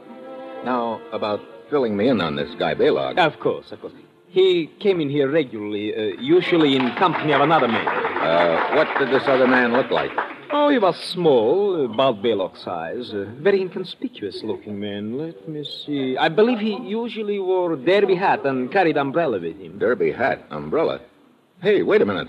Now, about filling me in on this guy Baylog. Of course, of course. He came in here regularly, uh, usually in company of another man. Uh, what did this other man look like? Oh, he was small, about Baylog's size. A very inconspicuous looking man. Let me see. I believe he usually wore a derby hat and carried umbrella with him. Derby hat, umbrella. Hey, wait a minute.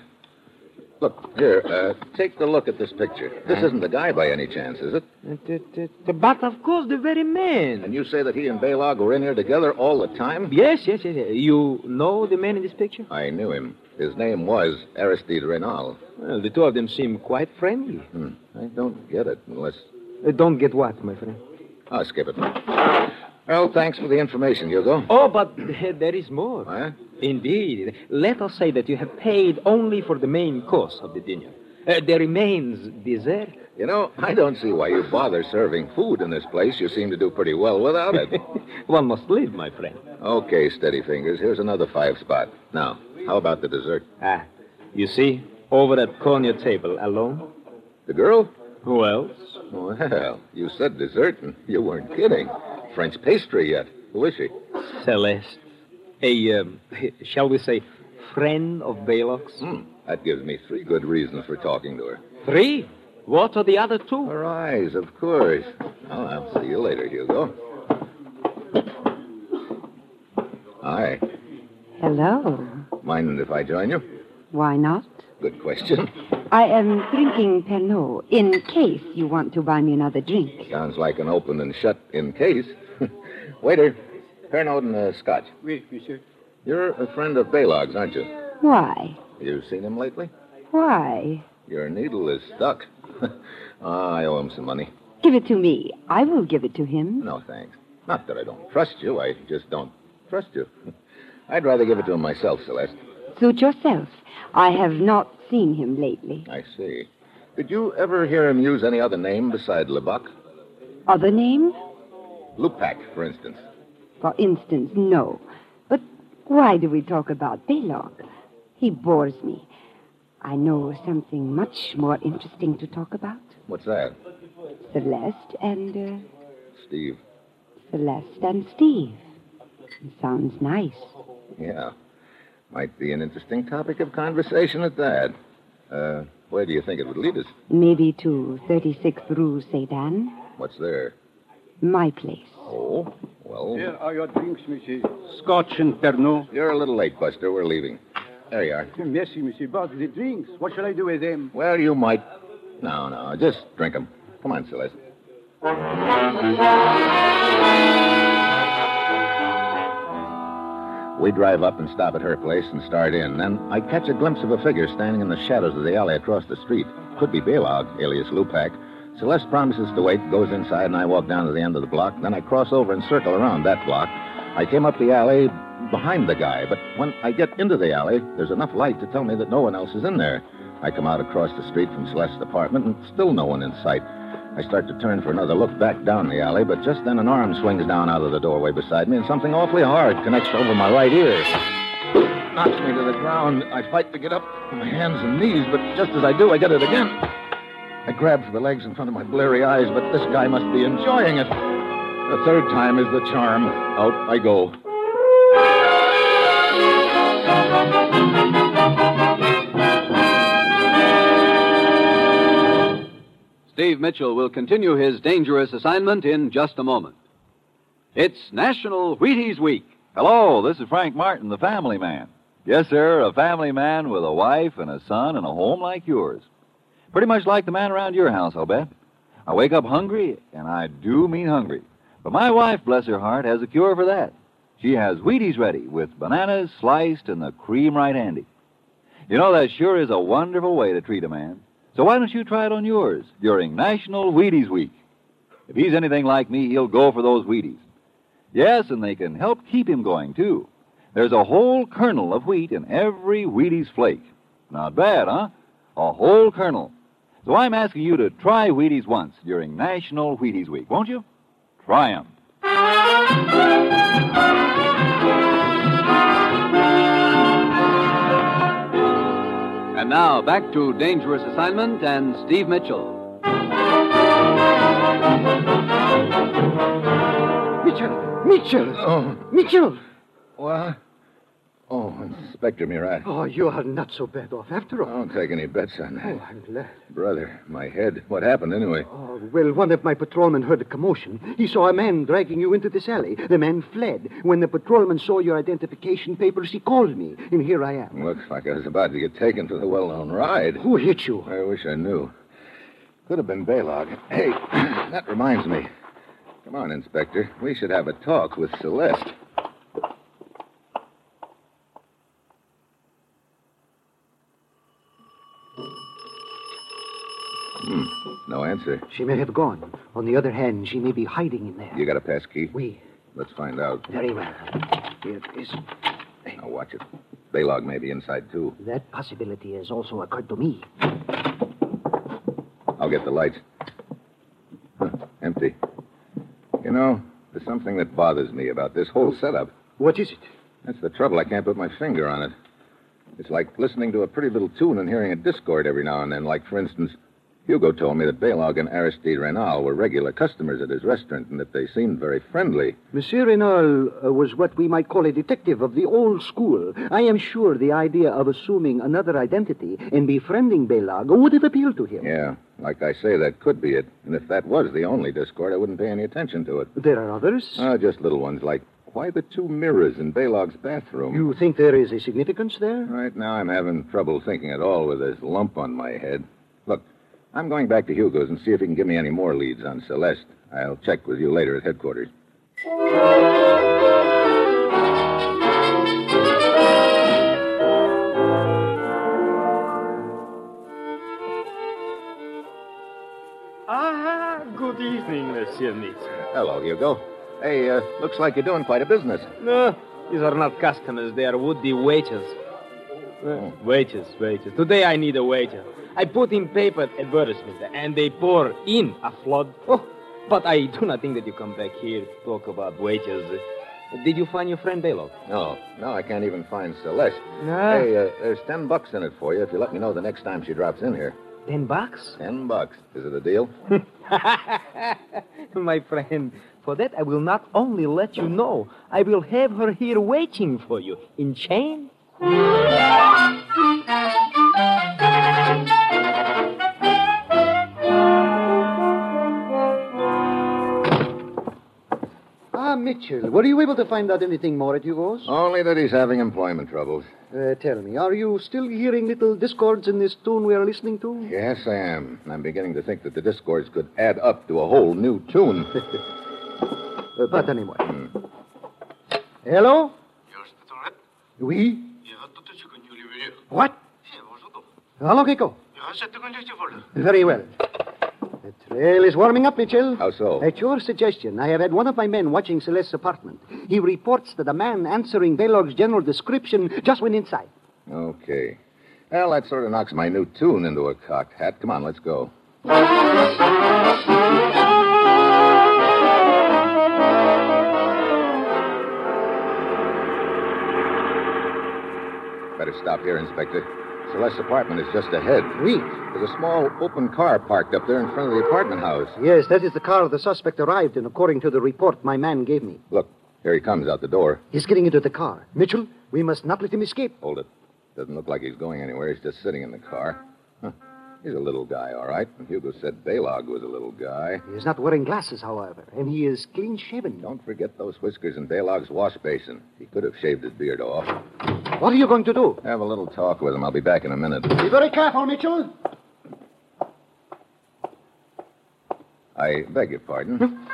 Look, here, uh, take a look at this picture. This isn't the guy by any chance, is it? But of course, the very man. And you say that he and Baylog were in here together all the time? Yes, yes, yes. yes. You know the man in this picture? I knew him. His name was Aristide Reynal. Well, the two of them seem quite friendly. Hmm. I don't get it unless. Uh, don't get what, my friend? I'll skip it. Well, thanks for the information, Hugo. Oh, but there is more. What? Indeed. Let us say that you have paid only for the main course of the dinner. Uh, there remains dessert. You know, I don't see why you bother serving food in this place. You seem to do pretty well without it. One must live, my friend. Okay, steady fingers. Here's another five spot. Now, how about the dessert? Ah, you see, over at corner table, alone. The girl? Who else? Well, you said dessert, and you weren't kidding. French pastry yet. Who is she? Celeste. A, um, shall we say, friend of Baylog's? Hmm. That gives me three good reasons for talking to her. Three? What are the other two? Her eyes, of course. Oh, I'll see you later, Hugo. Hi. Hello. Mind if I join you? Why not? Good question. I am drinking Pernod in case you want to buy me another drink. Sounds like an open and shut in case. Waiter, Pernod and uh, scotch. Oui, monsieur. You're a friend of Baylog's, aren't you? Why? You've seen him lately? Why? Your needle is stuck. Ah, I owe him some money. Give it to me. I will give it to him. No, thanks. Not that I don't trust you, I just don't trust you. I'd rather give it to him myself, Celeste. Suit yourself. I have not seen him lately. I see. Did you ever hear him use any other name beside Lebuck? Other names? Lupac, for instance. For instance, no. But why do we talk about Baylog? He bores me. I know something much more interesting to talk about. What's that? Celeste and uh, Steve. Celeste and Steve. Sounds nice. Yeah. Might be an interesting topic of conversation at that. Uh, where do you think it would lead us? Maybe to 36th Rue. Anne. What's there? My place. Oh, well. Here are your drinks, monsieur. Scotch and Pernod. You're a little late, Buster. We're leaving. There you are. Merci, monsieur. But the drinks, what shall I do with them? Well, you might. No, no, just drink them. Come on, Celeste. We drive up and stop at her place and start in. Then I catch a glimpse of a figure standing in the shadows of the alley across the street. Could be Baylog, alias Lupac. Celeste promises to wait, goes inside, and I walk down to the end of the block. Then I cross over and circle around that block. I came up the alley behind the guy, but when I get into the alley, there's enough light to tell me that no one else is in there. I come out across the street from Celeste's apartment, and still no one in sight. I start to turn for another look back down the alley, but just then an arm swings down out of the doorway beside me, and something awfully hard connects over my right ear. Knocks me to the ground. I fight to get up on my hands and knees, but just as I do, I get it again. I grab for the legs in front of my bleary eyes, but this guy must be enjoying it. The third time is the charm. Out I go. Steve Mitchell will continue his dangerous assignment in just a moment. It's National Wheaties Week. Hello, this is Frank Martin, the family man. Yes, sir, a family man with a wife and a son and a home like yours. Pretty much like the man around your house, I'll bet. I wake up hungry, and I do mean hungry. But my wife, bless her heart, has a cure for that. She has Wheaties ready with bananas sliced and the cream right handy. You know, that sure is a wonderful way to treat a man. So why don't you try it on yours during National Wheaties Week? If he's anything like me, he'll go for those Wheaties. Yes, and they can help keep him going, too. There's a whole kernel of wheat in every Wheaties flake. Not bad, huh? A whole kernel. So I'm asking you to try Wheaties once during National Wheaties Week, won't you? Try 'em. And now back to Dangerous Assignment and Steve Mitchell. Mitchell! Mitchell! Oh. Mitchell! What? Oh, Inspector Murat. Oh, you are not so bad off after all. I don't take any bets on that. Oh, I'm glad. Brother, my head. What happened anyway? Oh, well, one of my patrolmen heard a commotion. He saw a man dragging you into this alley. The man fled. When the patrolman saw your identification papers, he called me, and here I am. Looks like I was about to get taken for the well-known ride. Who hit you? I wish I knew. Could have been Baylog. Hey, that reminds me. Come on, Inspector. We should have a talk with Celeste. Hmm, no answer. She may have gone. On the other hand, she may be hiding in there. You got a pass key? Oui. Let's find out. Very well. Here it is. Now, watch it. Baylog may be inside, too. That possibility has also occurred to me. I'll get the lights. Huh, empty. You know, there's something that bothers me about this whole setup. What is it? That's the trouble. I can't put my finger on it. It's like listening to a pretty little tune and hearing a discord every now and then. Like, for instance, Hugo told me that Baylog and Aristide Reynal were regular customers at his restaurant and that they seemed very friendly. Monsieur Reynal uh, was what we might call a detective of the old school. I am sure the idea of assuming another identity and befriending Baylog would have appealed to him. Yeah, like I say, that could be it. And if that was the only discord, I wouldn't pay any attention to it. There are others? Oh, just little ones like why the two mirrors in Baylog's bathroom? You think there is a significance there? Right now, I'm having trouble thinking at all with this lump on my head. I'm going back to Hugo's and see if he can give me any more leads on Celeste. I'll check with you later at headquarters. Ah, good evening, Monsieur Mitchell. Hello, Hugo. Hey, uh, looks like you're doing quite a business. No, these are not customers. They are would-be waiters. Uh, waiters, waiters. Today I need a waiter. I put in paper advertisement, and they pour in a flood. Oh, but I do not think that you come back here to talk about waiters. Did you find your friend Belloc? No, no, I can't even find Celeste. No. Hey, uh, there's ten bucks in it for you if you let me know the next time she drops in here. Ten bucks? Ten bucks. Is it a deal? My friend, for that I will not only let you know, I will have her here waiting for you in chains. Ah, Mitchell, were you able to find out anything more at Hugo's? Only that he's having employment troubles. Uh, tell me, are you still hearing little discords in this tune we are listening to? Yes, I am. I'm beginning to think that the discords could add up to a whole new tune. Uh, but anyway. Hello? Oui? What? Hello, Kiko. Very well. The trail is warming up, Mitchell. How so? At your suggestion, I have had one of my men watching Celeste's apartment. He reports that a man answering Baylog's general description just went inside. Okay. Well, that sort of knocks my new tune into a cocked hat. Come on, let's go. Better stop here, Inspector. Celeste's apartment is just ahead. Oui. There's a small open car parked up there in front of the apartment house. Yes, that is the car the suspect arrived in, according to the report my man gave me. Look, here he comes out the door. He's getting into the car. Mitchell, we must not let him escape. Hold it. Doesn't look like he's going anywhere. He's just sitting in the car. Huh. He's a little guy, all right. And Hugo said Baylog was a little guy. He is not wearing glasses, however, and he is clean shaven. Don't forget those whiskers in Baylog's wash basin. He could have shaved his beard off. What are you going to do? Have a little talk with him. I'll be back in a minute. Be very careful, Mitchell. I beg your pardon.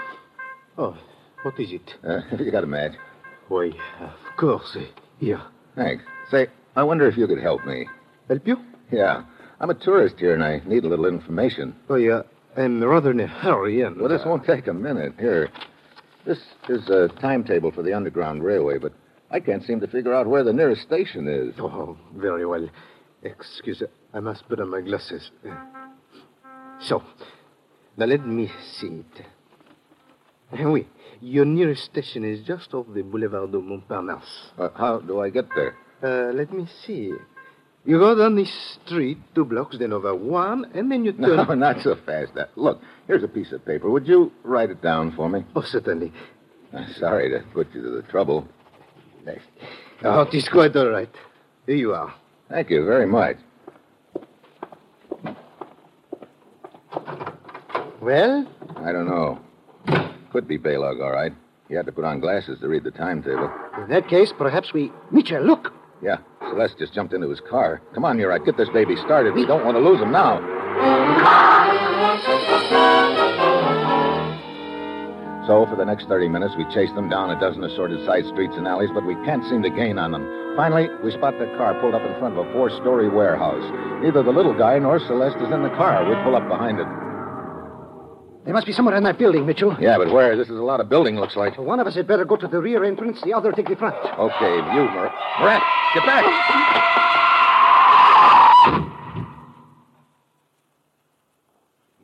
Oh, what is it? Uh, have you got a match? Why, of course. eh, Here. Thanks. Say, I wonder if you could help me. Help you? Yeah. I'm a tourist here, and I need a little information. Oh, yeah. I'm rather in a hurry, and... Well, this won't take a minute. Here. This is a timetable for the Underground Railway, but I can't seem to figure out where the nearest station is. Oh, very well. Excuse me. I must put on my glasses. So, now let me see it. Eh, Oui, your nearest station is just off the Boulevard de Montparnasse. Uh, how do I get there? Uh, let me see. You go down this street, two blocks, then over one, and then you turn. No, not so fast. Uh, look, here's a piece of paper. Would you write it down for me? Oh, certainly. Uh, sorry to put you to the trouble. Oh, it is quite all right. Here you are. Thank you very much. Well? I don't know. Could be Baylog, all right. He had to put on glasses to read the timetable. In that case, perhaps we. Mitchell, look! Yeah, Celeste just jumped into his car. Come on, Murat, get this baby started. We don't want to lose him now. So, for the next 30 minutes, we chase them down a dozen assorted side streets and alleys, but we can't seem to gain on them. Finally, we spot their car pulled up in front of a four story warehouse. Neither the little guy nor Celeste is in the car. We pull up behind it. They must be somewhere in that building, Mitchell. Yeah, but where? This is a lot of building, looks like. One of us had better go to the rear entrance, the other take the front. Okay, you, Murat. Murat, get back!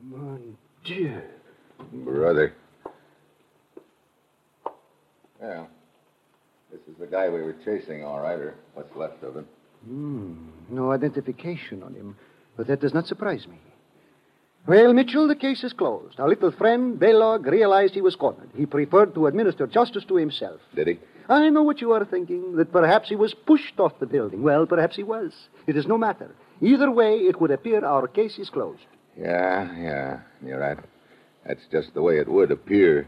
Mon Dieu. Brother. Yeah. This is the guy we were chasing, all right, or what's left of him. Hmm. No identification on him. But that does not surprise me. Well, Mitchell, the case is closed. Our little friend, Baylog, realized he was cornered. He preferred to administer justice to himself. Did he? I know what you are thinking, that perhaps he was pushed off the building. Well, perhaps he was. It is no matter. Either way, it would appear our case is closed. Yeah, yeah. You're right. That's just the way it would appear.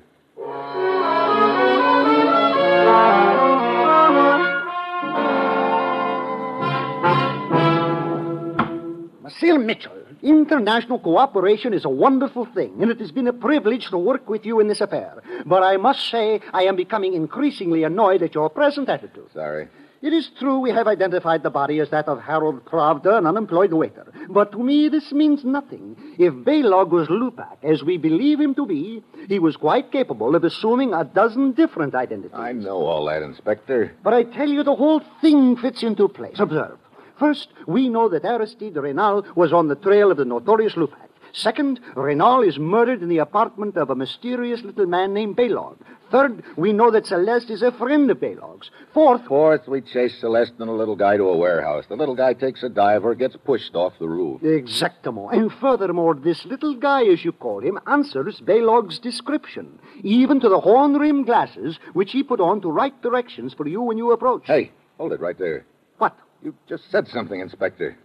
Monsieur Mitchell, international cooperation is a wonderful thing, and it has been a privilege to work with you in this affair. But I must say, I am becoming increasingly annoyed at your present attitude. Sorry. It is true we have identified the body as that of Harold Pravda, an unemployed waiter. But to me, this means nothing. If Baylog was Lupac, as we believe him to be, he was quite capable of assuming a dozen different identities. I know all that, Inspector. But I tell you, the whole thing fits into place. Observe. First, we know that Aristide Reynal was on the trail of the notorious Lupac. Second, Reynal is murdered in the apartment of a mysterious little man named Baylog. Third, we know that Celeste is a friend of Baylog's. Fourth, Fourth, we chase Celeste and the little guy to a warehouse. The little guy takes a dive or gets pushed off the roof. Exactamo. And furthermore, this little guy, as you call him, answers Baylog's description, even to the horn rimmed glasses which he put on to write directions for you when you approached. Hey, hold it right there. What? You just said something, Inspector.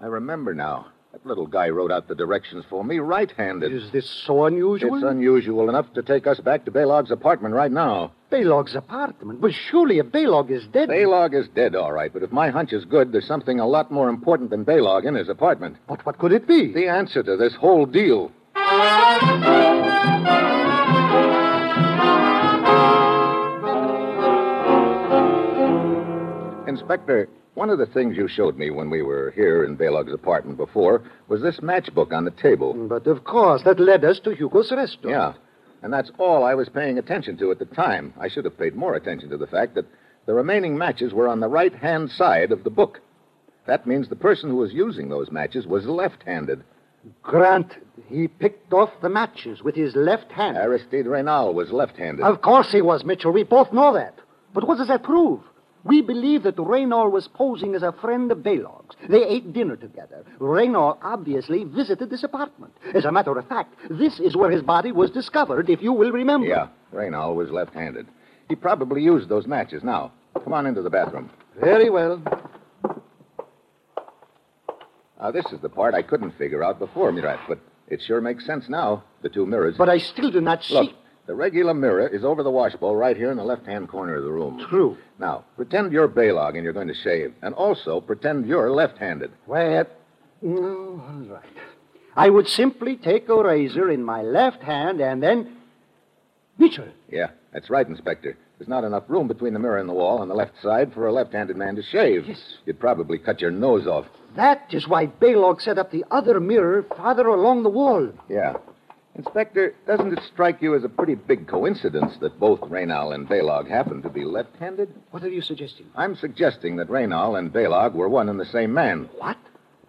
I remember now. That little guy wrote out the directions for me right handed. Is this so unusual? It's unusual enough to take us back to Baylog's apartment right now. Baylog's apartment? But surely if Baylog is dead. Baylog is dead, all right, but if my hunch is good, there's something a lot more important than Baylog in his apartment. But what could it be? The answer to this whole deal. Inspector, one of the things you showed me when we were here in Baylog's apartment before was this matchbook on the table. But of course, that led us to Hugo's restaurant. Yeah. And that's all I was paying attention to at the time. I should have paid more attention to the fact that the remaining matches were on the right hand side of the book. That means the person who was using those matches was left handed. Grant, he picked off the matches with his left hand. Aristide Reynal was left handed. Of course he was, Mitchell. We both know that. But what does that prove? We believe that Reynal was posing as a friend of Baylog's. They ate dinner together. Reynal obviously visited this apartment. As a matter of fact, this is where his body was discovered, if you will remember. Yeah, Reynal was left handed. He probably used those matches. Now, come on into the bathroom. Very well. Now, this is the part I couldn't figure out before, Murat, but it sure makes sense now. The two mirrors. But I still do not see. Look, the regular mirror is over the washbowl right here in the left hand corner of the room. True. Now, pretend you're Baylog and you're going to shave. And also pretend you're left handed. Well, no, all right. I would simply take a razor in my left hand and then. Mitchell. Yeah, that's right, Inspector. There's not enough room between the mirror and the wall on the left side for a left handed man to shave. Yes. You'd probably cut your nose off. That is why Baylog set up the other mirror farther along the wall. Yeah. Inspector, doesn't it strike you as a pretty big coincidence that both Reynal and Baylog happen to be left handed? What are you suggesting? I'm suggesting that Reynal and Baylog were one and the same man. What?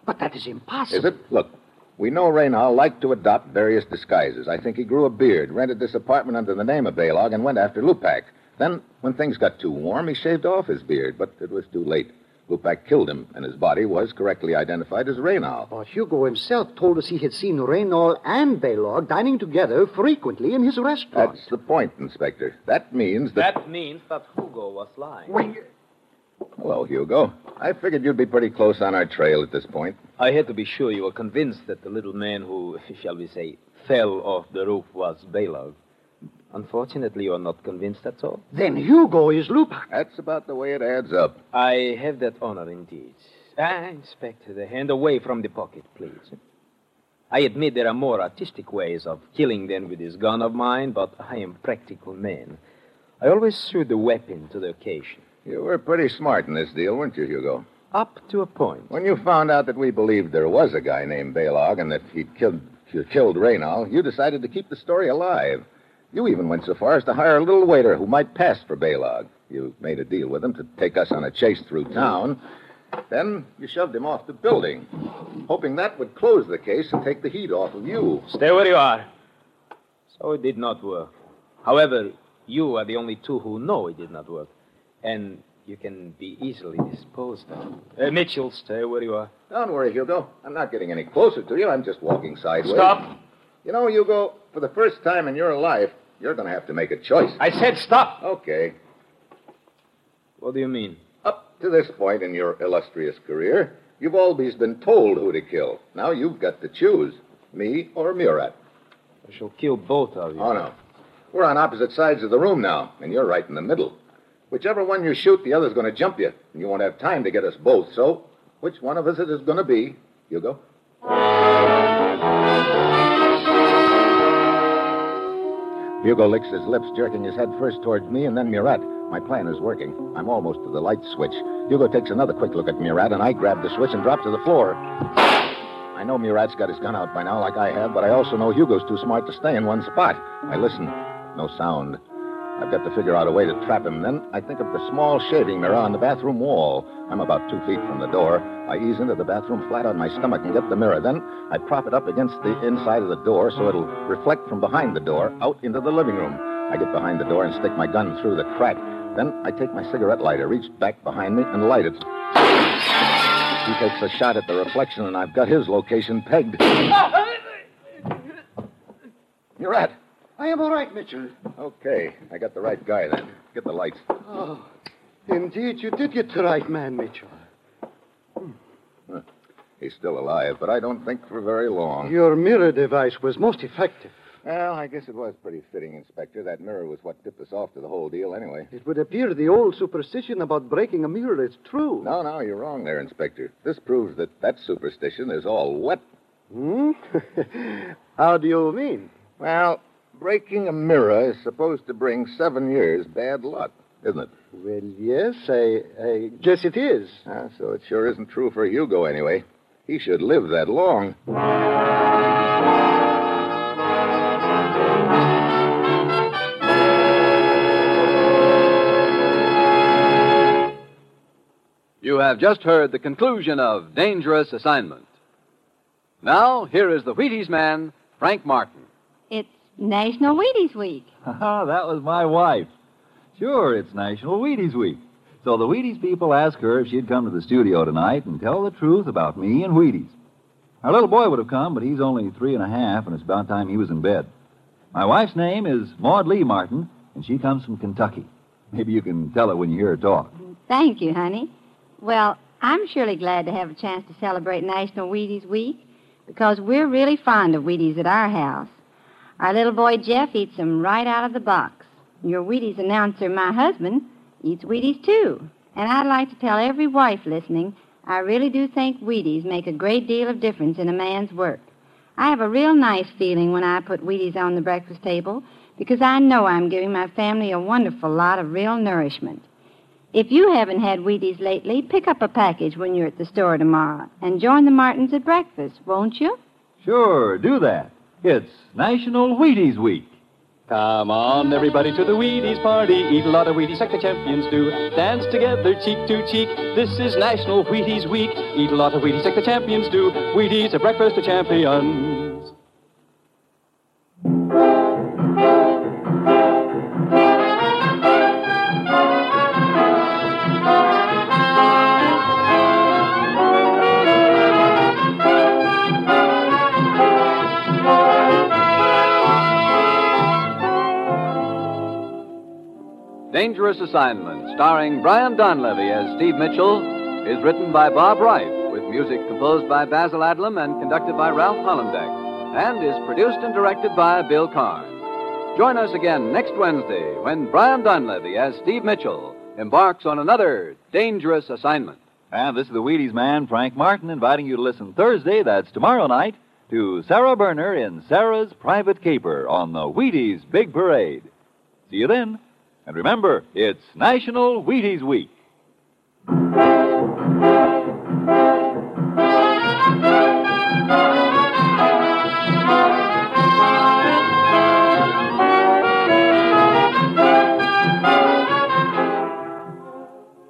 But that is impossible. Is it? Look, we know Reynal liked to adopt various disguises. I think he grew a beard, rented this apartment under the name of Baylog, and went after Lupac. Then, when things got too warm, he shaved off his beard, but it was too late. Lupac killed him, and his body was correctly identified as Reynal. But Hugo himself told us he had seen Reynal and Baylog dining together frequently in his restaurant. That's the point, Inspector. That means that. That means that Hugo was lying. Wait, Hello, Hugo. I figured you'd be pretty close on our trail at this point. I had to be sure you were convinced that the little man who, shall we say, fell off the roof was Baylog. Unfortunately, you are not convinced, that's all. then Hugo is Lupac. That's about the way it adds up. I have that honor indeed. Ah, Inspector, the hand away from the pocket, please. I admit there are more artistic ways of killing than with this gun of mine, but I am a practical man. I always suit the weapon to the occasion. You were pretty smart in this deal, weren't you, Hugo? Up to a point. When you found out that we believed there was a guy named Baylog and that he'd killed, killed Reynal, you decided to keep the story alive. You even went so far as to hire a little waiter who might pass for Baylog. You made a deal with him to take us on a chase through town. Then you shoved him off the building, hoping that would close the case and take the heat off of you. Stay where you are. So it did not work. However, you are the only two who know it did not work. And you can be easily disposed of. Uh, Mitchell, stay where you are. Don't worry, Hugo. I'm not getting any closer to you. I'm just walking sideways. Stop. You know, Hugo, for the first time in your life, you're going to have to make a choice. I said stop. Okay. What do you mean? Up to this point in your illustrious career, you've always been told who to kill. Now you've got to choose me or Murat. I shall kill both of you. Oh, no. We're on opposite sides of the room now, and you're right in the middle. Whichever one you shoot, the other's going to jump you, and you won't have time to get us both. So, which one of us it is going to be, Hugo? Hugo licks his lips, jerking his head first towards me and then Murat. My plan is working. I'm almost to the light switch. Hugo takes another quick look at Murat, and I grab the switch and drop to the floor. I know Murat's got his gun out by now, like I have, but I also know Hugo's too smart to stay in one spot. I listen. No sound. I've got to figure out a way to trap him. Then I think of the small shaving mirror on the bathroom wall. I'm about two feet from the door. I ease into the bathroom flat on my stomach and get the mirror. Then I prop it up against the inside of the door so it'll reflect from behind the door out into the living room. I get behind the door and stick my gun through the crack. Then I take my cigarette lighter, reach back behind me, and light it. He takes a shot at the reflection, and I've got his location pegged. Murat! I am all right, Mitchell. Okay, I got the right guy then. Get the lights. Oh, indeed, you did get the right man, Mitchell. Huh. He's still alive, but I don't think for very long. Your mirror device was most effective. Well, I guess it was pretty fitting, Inspector. That mirror was what tipped us off to the whole deal anyway. It would appear the old superstition about breaking a mirror is true. No, no, you're wrong there, Inspector. This proves that that superstition is all wet. Hmm? How do you mean? Well, breaking a mirror is supposed to bring seven years bad luck, isn't it? Well, yes, I, I guess it is. Ah, so it sure isn't true for Hugo anyway. He should live that long. You have just heard the conclusion of Dangerous Assignment. Now, here is the Wheaties man, Frank Martin. National Wheaties Week. that was my wife. Sure, it's National Wheaties Week. So the Wheaties people asked her if she'd come to the studio tonight and tell the truth about me and Wheaties. Our little boy would have come, but he's only three and a half, and it's about time he was in bed. My wife's name is Maud Lee Martin, and she comes from Kentucky. Maybe you can tell her when you hear her talk. Thank you, honey. Well, I'm surely glad to have a chance to celebrate National Wheaties Week because we're really fond of Wheaties at our house. Our little boy Jeff eats them right out of the box. Your Wheaties announcer, my husband, eats Wheaties too. And I'd like to tell every wife listening, I really do think Wheaties make a great deal of difference in a man's work. I have a real nice feeling when I put Wheaties on the breakfast table because I know I'm giving my family a wonderful lot of real nourishment. If you haven't had Wheaties lately, pick up a package when you're at the store tomorrow and join the Martins at breakfast, won't you? Sure, do that. It's National Wheaties Week. Come on, everybody, to the Wheaties party. Eat a lot of Wheaties like the champions do. Dance together, cheek to cheek. This is National Wheaties Week. Eat a lot of Wheaties like the champions do. Wheaties, a breakfast of champions. Dangerous Assignment, starring Brian Donlevy as Steve Mitchell, is written by Bob Ryf, with music composed by Basil Adlam and conducted by Ralph Hollenbeck, and is produced and directed by Bill Karn. Join us again next Wednesday when Brian Donlevy as Steve Mitchell embarks on another dangerous assignment. And this is the Wheaties man, Frank Martin, inviting you to listen Thursday, that's tomorrow night, to Sara Berner in Sara's Private Caper on the Wheaties Big Parade. See you then. And remember, it's National Wheaties Week.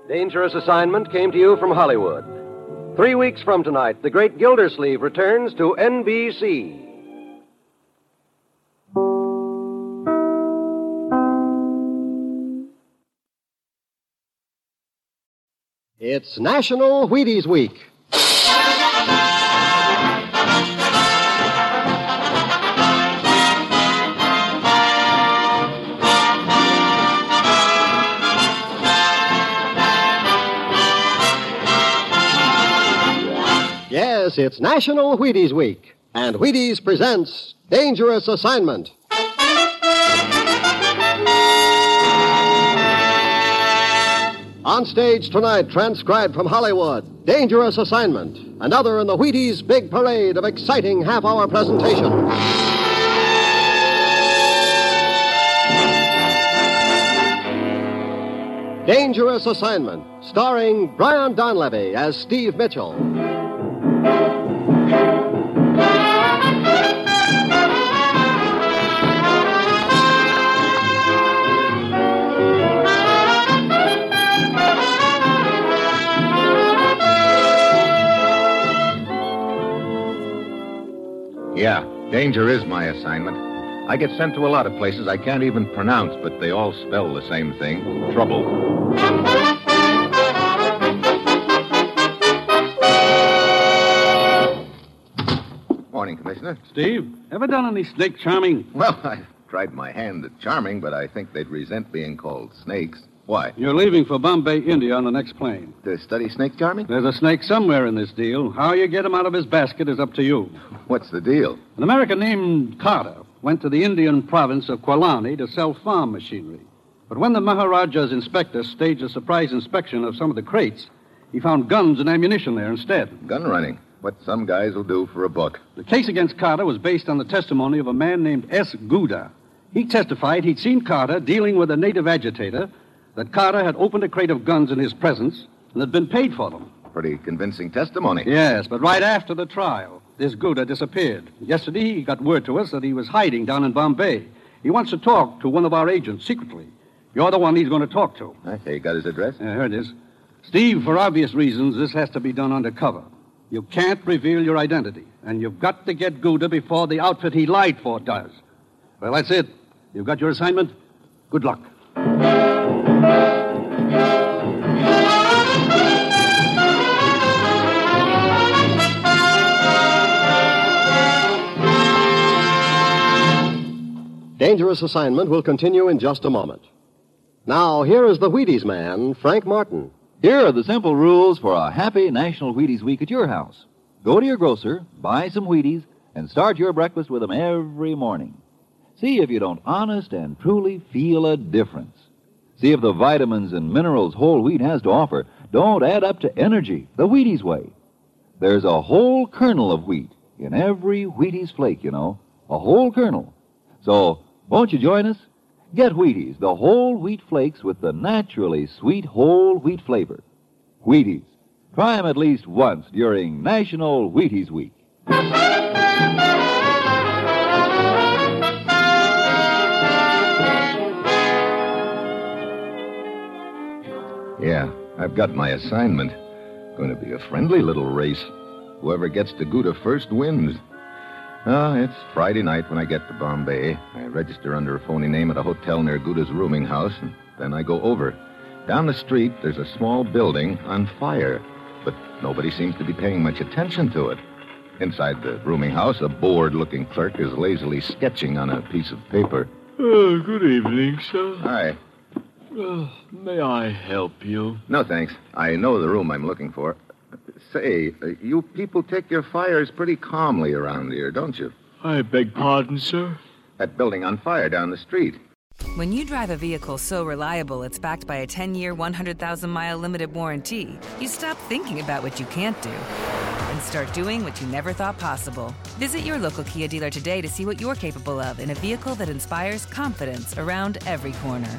Dangerous Assignment came to you from Hollywood. Three weeks from tonight, the great Gildersleeve returns to NBC. It's National Wheaties Week. Yes, it's National Wheaties Week, and Wheaties presents Dangerous Assignment. On stage tonight, transcribed from Hollywood, Dangerous Assignment, another in the Wheaties big parade of exciting half hour presentation. Dangerous Assignment, starring Brian Donlevy as Steve Mitchell. Danger is my assignment. I get sent to a lot of places I can't even pronounce, but they all spell the same thing trouble. Morning, Commissioner. Steve, ever done any snake charming? Well, I've tried my hand at charming, but I think they'd resent being called snakes. Why? You're leaving for Bombay, India on the next plane. To study snake charming? There's a snake somewhere in this deal. How you get him out of his basket is up to you. What's the deal? An American named Carter went to the Indian province of Kwalani to sell farm machinery. But when the Maharaja's inspector staged a surprise inspection of some of the crates, he found guns and ammunition there instead. Gun running. What some guys will do for a buck. The case against Carter was based on the testimony of a man named S. Gouda. He testified he'd seen Carter dealing with a native agitator, that Carter had opened a crate of guns in his presence, and had been paid for them. Pretty convincing testimony. Yes, but right after the trial, this Gouda disappeared. Yesterday, he got word to us that he was hiding down in Bombay. He wants to talk to one of our agents secretly. You're the one he's going to talk to. I say, you got his address? Yeah, here it is. Steve, for obvious reasons, this has to be done undercover. You can't reveal your identity, and you've got to get Gouda before the outfit he lied for does. Well, that's it. You've got your assignment. Good luck. Dangerous Assignment will continue in just a moment. Now, here is the Wheaties man, Frank Martin. Here are the simple rules for a happy National Wheaties Week at your house. Go to your grocer, buy some Wheaties, and start your breakfast with them every morning. See if you don't honest and truly feel a difference. See if the vitamins and minerals whole wheat has to offer don't add up to energy the Wheaties way. There's a whole kernel of wheat in every Wheaties flake, you know. A whole kernel. So, won't you join us? Get Wheaties, the whole wheat flakes with the naturally sweet whole wheat flavor. Wheaties. Try them at least once during National Wheaties Week. Yeah, I've got my assignment. Going to be a friendly little race. Whoever gets to Gouda first wins. Ah, it's Friday night when I get to Bombay. I register under a phony name at a hotel near Gouda's rooming house, and then I go over. Down the street, there's a small building on fire, but nobody seems to be paying much attention to it. Inside the rooming house, a bored looking clerk is lazily sketching on a piece of paper. Oh, good evening, sir. Hi. Uh, may I help you? No, thanks. I know the room I'm looking for. Say, uh, you people take your fires pretty calmly around here, don't you? I beg pardon, sir? That building on fire down the street. When you drive a vehicle so reliable it's backed by a 10 year, 100,000 mile limited warranty, you stop thinking about what you can't do and start doing what you never thought possible. Visit your local Kia dealer today to see what you're capable of in a vehicle that inspires confidence around every corner.